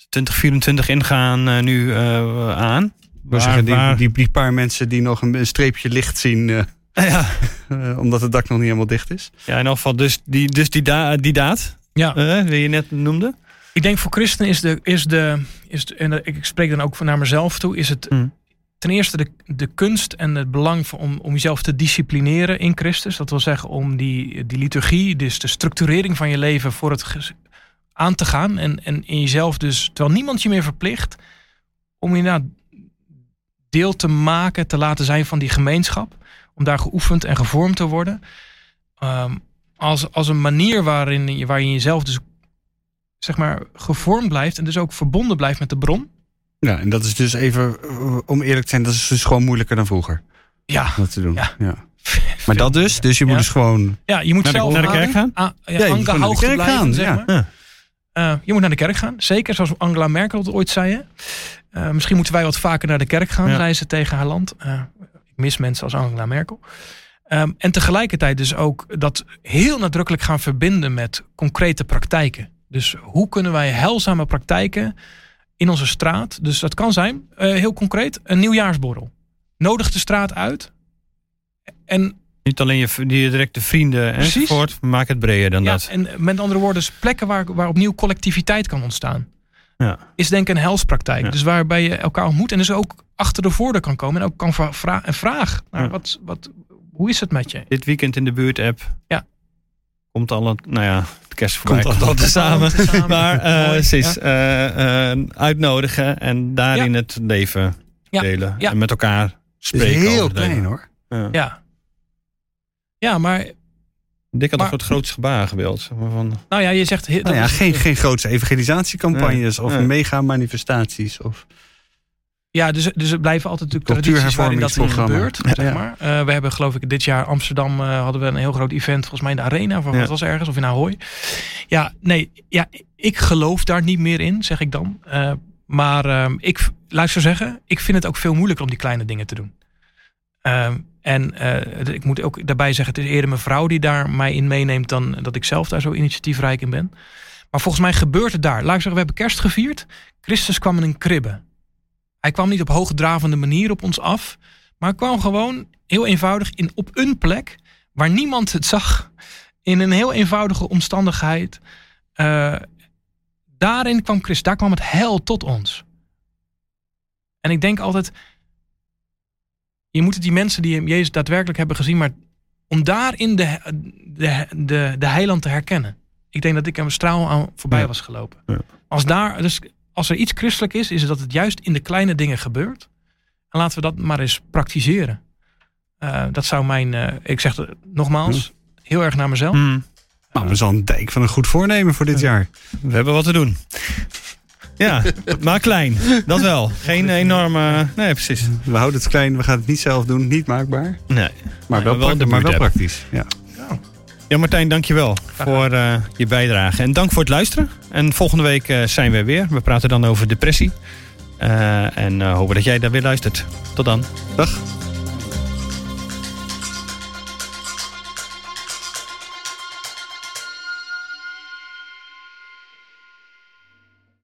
S2: 2024 ingaan eh, nu eh, aan?
S3: Wil zeggen, die, die, die paar mensen die nog een, een streepje licht zien... eh, *laughs*
S2: ja.
S3: eh, omdat het dak nog niet helemaal dicht is.
S2: ja, in elk geval dus die, dus die, da die daad,
S4: Ja.
S2: eh, die je net noemde.
S4: Ik denk voor christenen is de, is de, is de en ik spreek dan ook naar mezelf toe, is het
S2: Hmm.
S4: ten eerste de, de kunst en het belang van, om, om jezelf te disciplineren in Christus. Dat wil zeggen om die, die liturgie, dus de structurering van je leven voor het aan te gaan. En, en in jezelf dus, terwijl niemand je meer verplicht, om inderdaad deel te maken, te laten zijn van die gemeenschap. Om daar geoefend en gevormd te worden. Ehm, als, als een manier waarin je, waar je jezelf dus zeg maar gevormd blijft en dus ook verbonden blijft met de bron.
S3: Ja, en dat is dus even, eh, om eerlijk te zijn, dat is dus gewoon moeilijker dan vroeger.
S4: Ja,
S3: Dat te doen.
S4: Ja.
S3: Ja. *laughs* Maar dat dus, dus je moet
S4: Ja.
S3: dus gewoon...
S4: ja je moet
S2: Naar de-
S4: zelf
S2: naar de kerk
S4: aan-
S2: gaan?
S4: aan- ja,
S3: Ja, je moet naar de kerk
S4: blijven,
S3: gaan,
S4: zeg maar.
S2: Ja.
S4: Eh, je moet naar de kerk gaan. Zeker zoals Angela Merkel het ooit zei. hè. Eh, misschien moeten wij wat vaker naar de kerk gaan,
S2: Ja.
S4: zei ze tegen haar land. Eh, ik mis mensen als Angela Merkel. Ehm, en tegelijkertijd dus ook dat heel nadrukkelijk gaan verbinden met concrete praktijken. Dus hoe kunnen wij heilzame praktijken in onze straat. Dus dat kan zijn, eh, heel concreet, een nieuwjaarsborrel. Nodig de straat uit. En
S2: Niet alleen je, directe vrienden
S4: Precies.
S2: enzovoort, maar maak het breder dan
S4: Ja,
S2: dat.
S4: en met andere woorden, dus plekken waar, waar opnieuw collectiviteit kan ontstaan.
S2: Ja.
S4: Is denk ik een helspraktijk.
S2: Ja.
S4: Dus waarbij je elkaar ontmoet en dus ook achter de voordeur kan komen. En ook kan vra- en vraag.
S2: Ja.
S4: wat, wat, hoe is het met je?
S2: Dit weekend in de buurt-app.
S4: Ja.
S2: Komt al, een- nou ja, de kerst voorbij.
S3: Komt
S2: Komt
S3: al-
S2: al samen.
S4: Samen.
S2: Maar *laughs* eh,
S4: Mooi,
S2: precies,
S4: ja.
S2: eh, eh, uitnodigen en daarin het leven
S4: Ja,
S2: delen.
S4: ja.
S2: En met elkaar
S3: Het is
S2: spreken.
S3: heel
S2: over het
S3: klein hoor.
S2: Ja.
S4: Ja. Ja, maar
S2: Dick had
S4: Maar-
S2: nog het grootste gebaar gebeeld. Van,
S4: nou ja, je zegt...
S3: Nou ja, geen, geen grootse evangelisatiecampagnes
S2: Nee,
S3: of
S2: nee.
S3: mega-manifestaties. Of...
S4: Ja, dus, dus er blijven altijd natuurlijk tradities waarin dat gebeurt. Zeg
S3: Ja.
S4: maar. Eh, we hebben geloof ik dit jaar Amsterdam eh, hadden we een heel groot event. Volgens mij in de Arena. Of
S2: Ja.
S4: wat was ergens? Of in Ahoy. Ja, nee. Ja, ik geloof daar niet meer in, zeg ik dan. Eh, maar ehm, ik, zo zeggen, ik vind het ook veel moeilijker om die kleine dingen te doen. Ehm, en ik moet ook daarbij zeggen, het is eerder mijn vrouw die daar mij in meeneemt dan dat ik zelf daar zo initiatiefrijk in ben. Maar volgens mij gebeurt het daar. Laat ik zeggen, we hebben kerst gevierd. Christus kwam in een kribbe. Hij kwam niet op hoogdravende manier op ons af. Maar kwam gewoon heel eenvoudig in, op een plek waar niemand het zag. In een heel eenvoudige omstandigheid. Eh, daarin kwam Christus. Daar kwam het hel tot ons. En ik denk altijd. Je moet het die mensen die Jezus daadwerkelijk hebben gezien. Maar om daarin de, de, de, de heiland te herkennen. Ik denk dat ik een straal aan voorbij
S2: Ja.
S4: was gelopen.
S2: Ja.
S4: Als, daar, dus als er iets christelijk is, is het dat het juist in de kleine dingen gebeurt. En laten we dat maar eens praktiseren. Eh, dat zou mijn, eh, ik zeg het nogmaals, heel erg naar mezelf.
S2: Hmm,
S3: Nou, dat is al een dijk van een goed voornemen voor dit jaar.
S2: we hebben wat te doen. Ja, *laughs* maar klein. Dat wel. Geen enorme... Nee, precies.
S3: We houden het klein, we gaan het niet zelf doen, niet maakbaar.
S2: Nee.
S3: Maar wel, maar wel praktisch. Ja.
S2: Ja, Martijn, dankjewel voor eh, je bijdrage. En dank voor het luisteren. En volgende week eh, zijn we weer. We praten dan over depressie. Eh, en hopen dat jij daar weer luistert. Tot dan.
S3: Dag.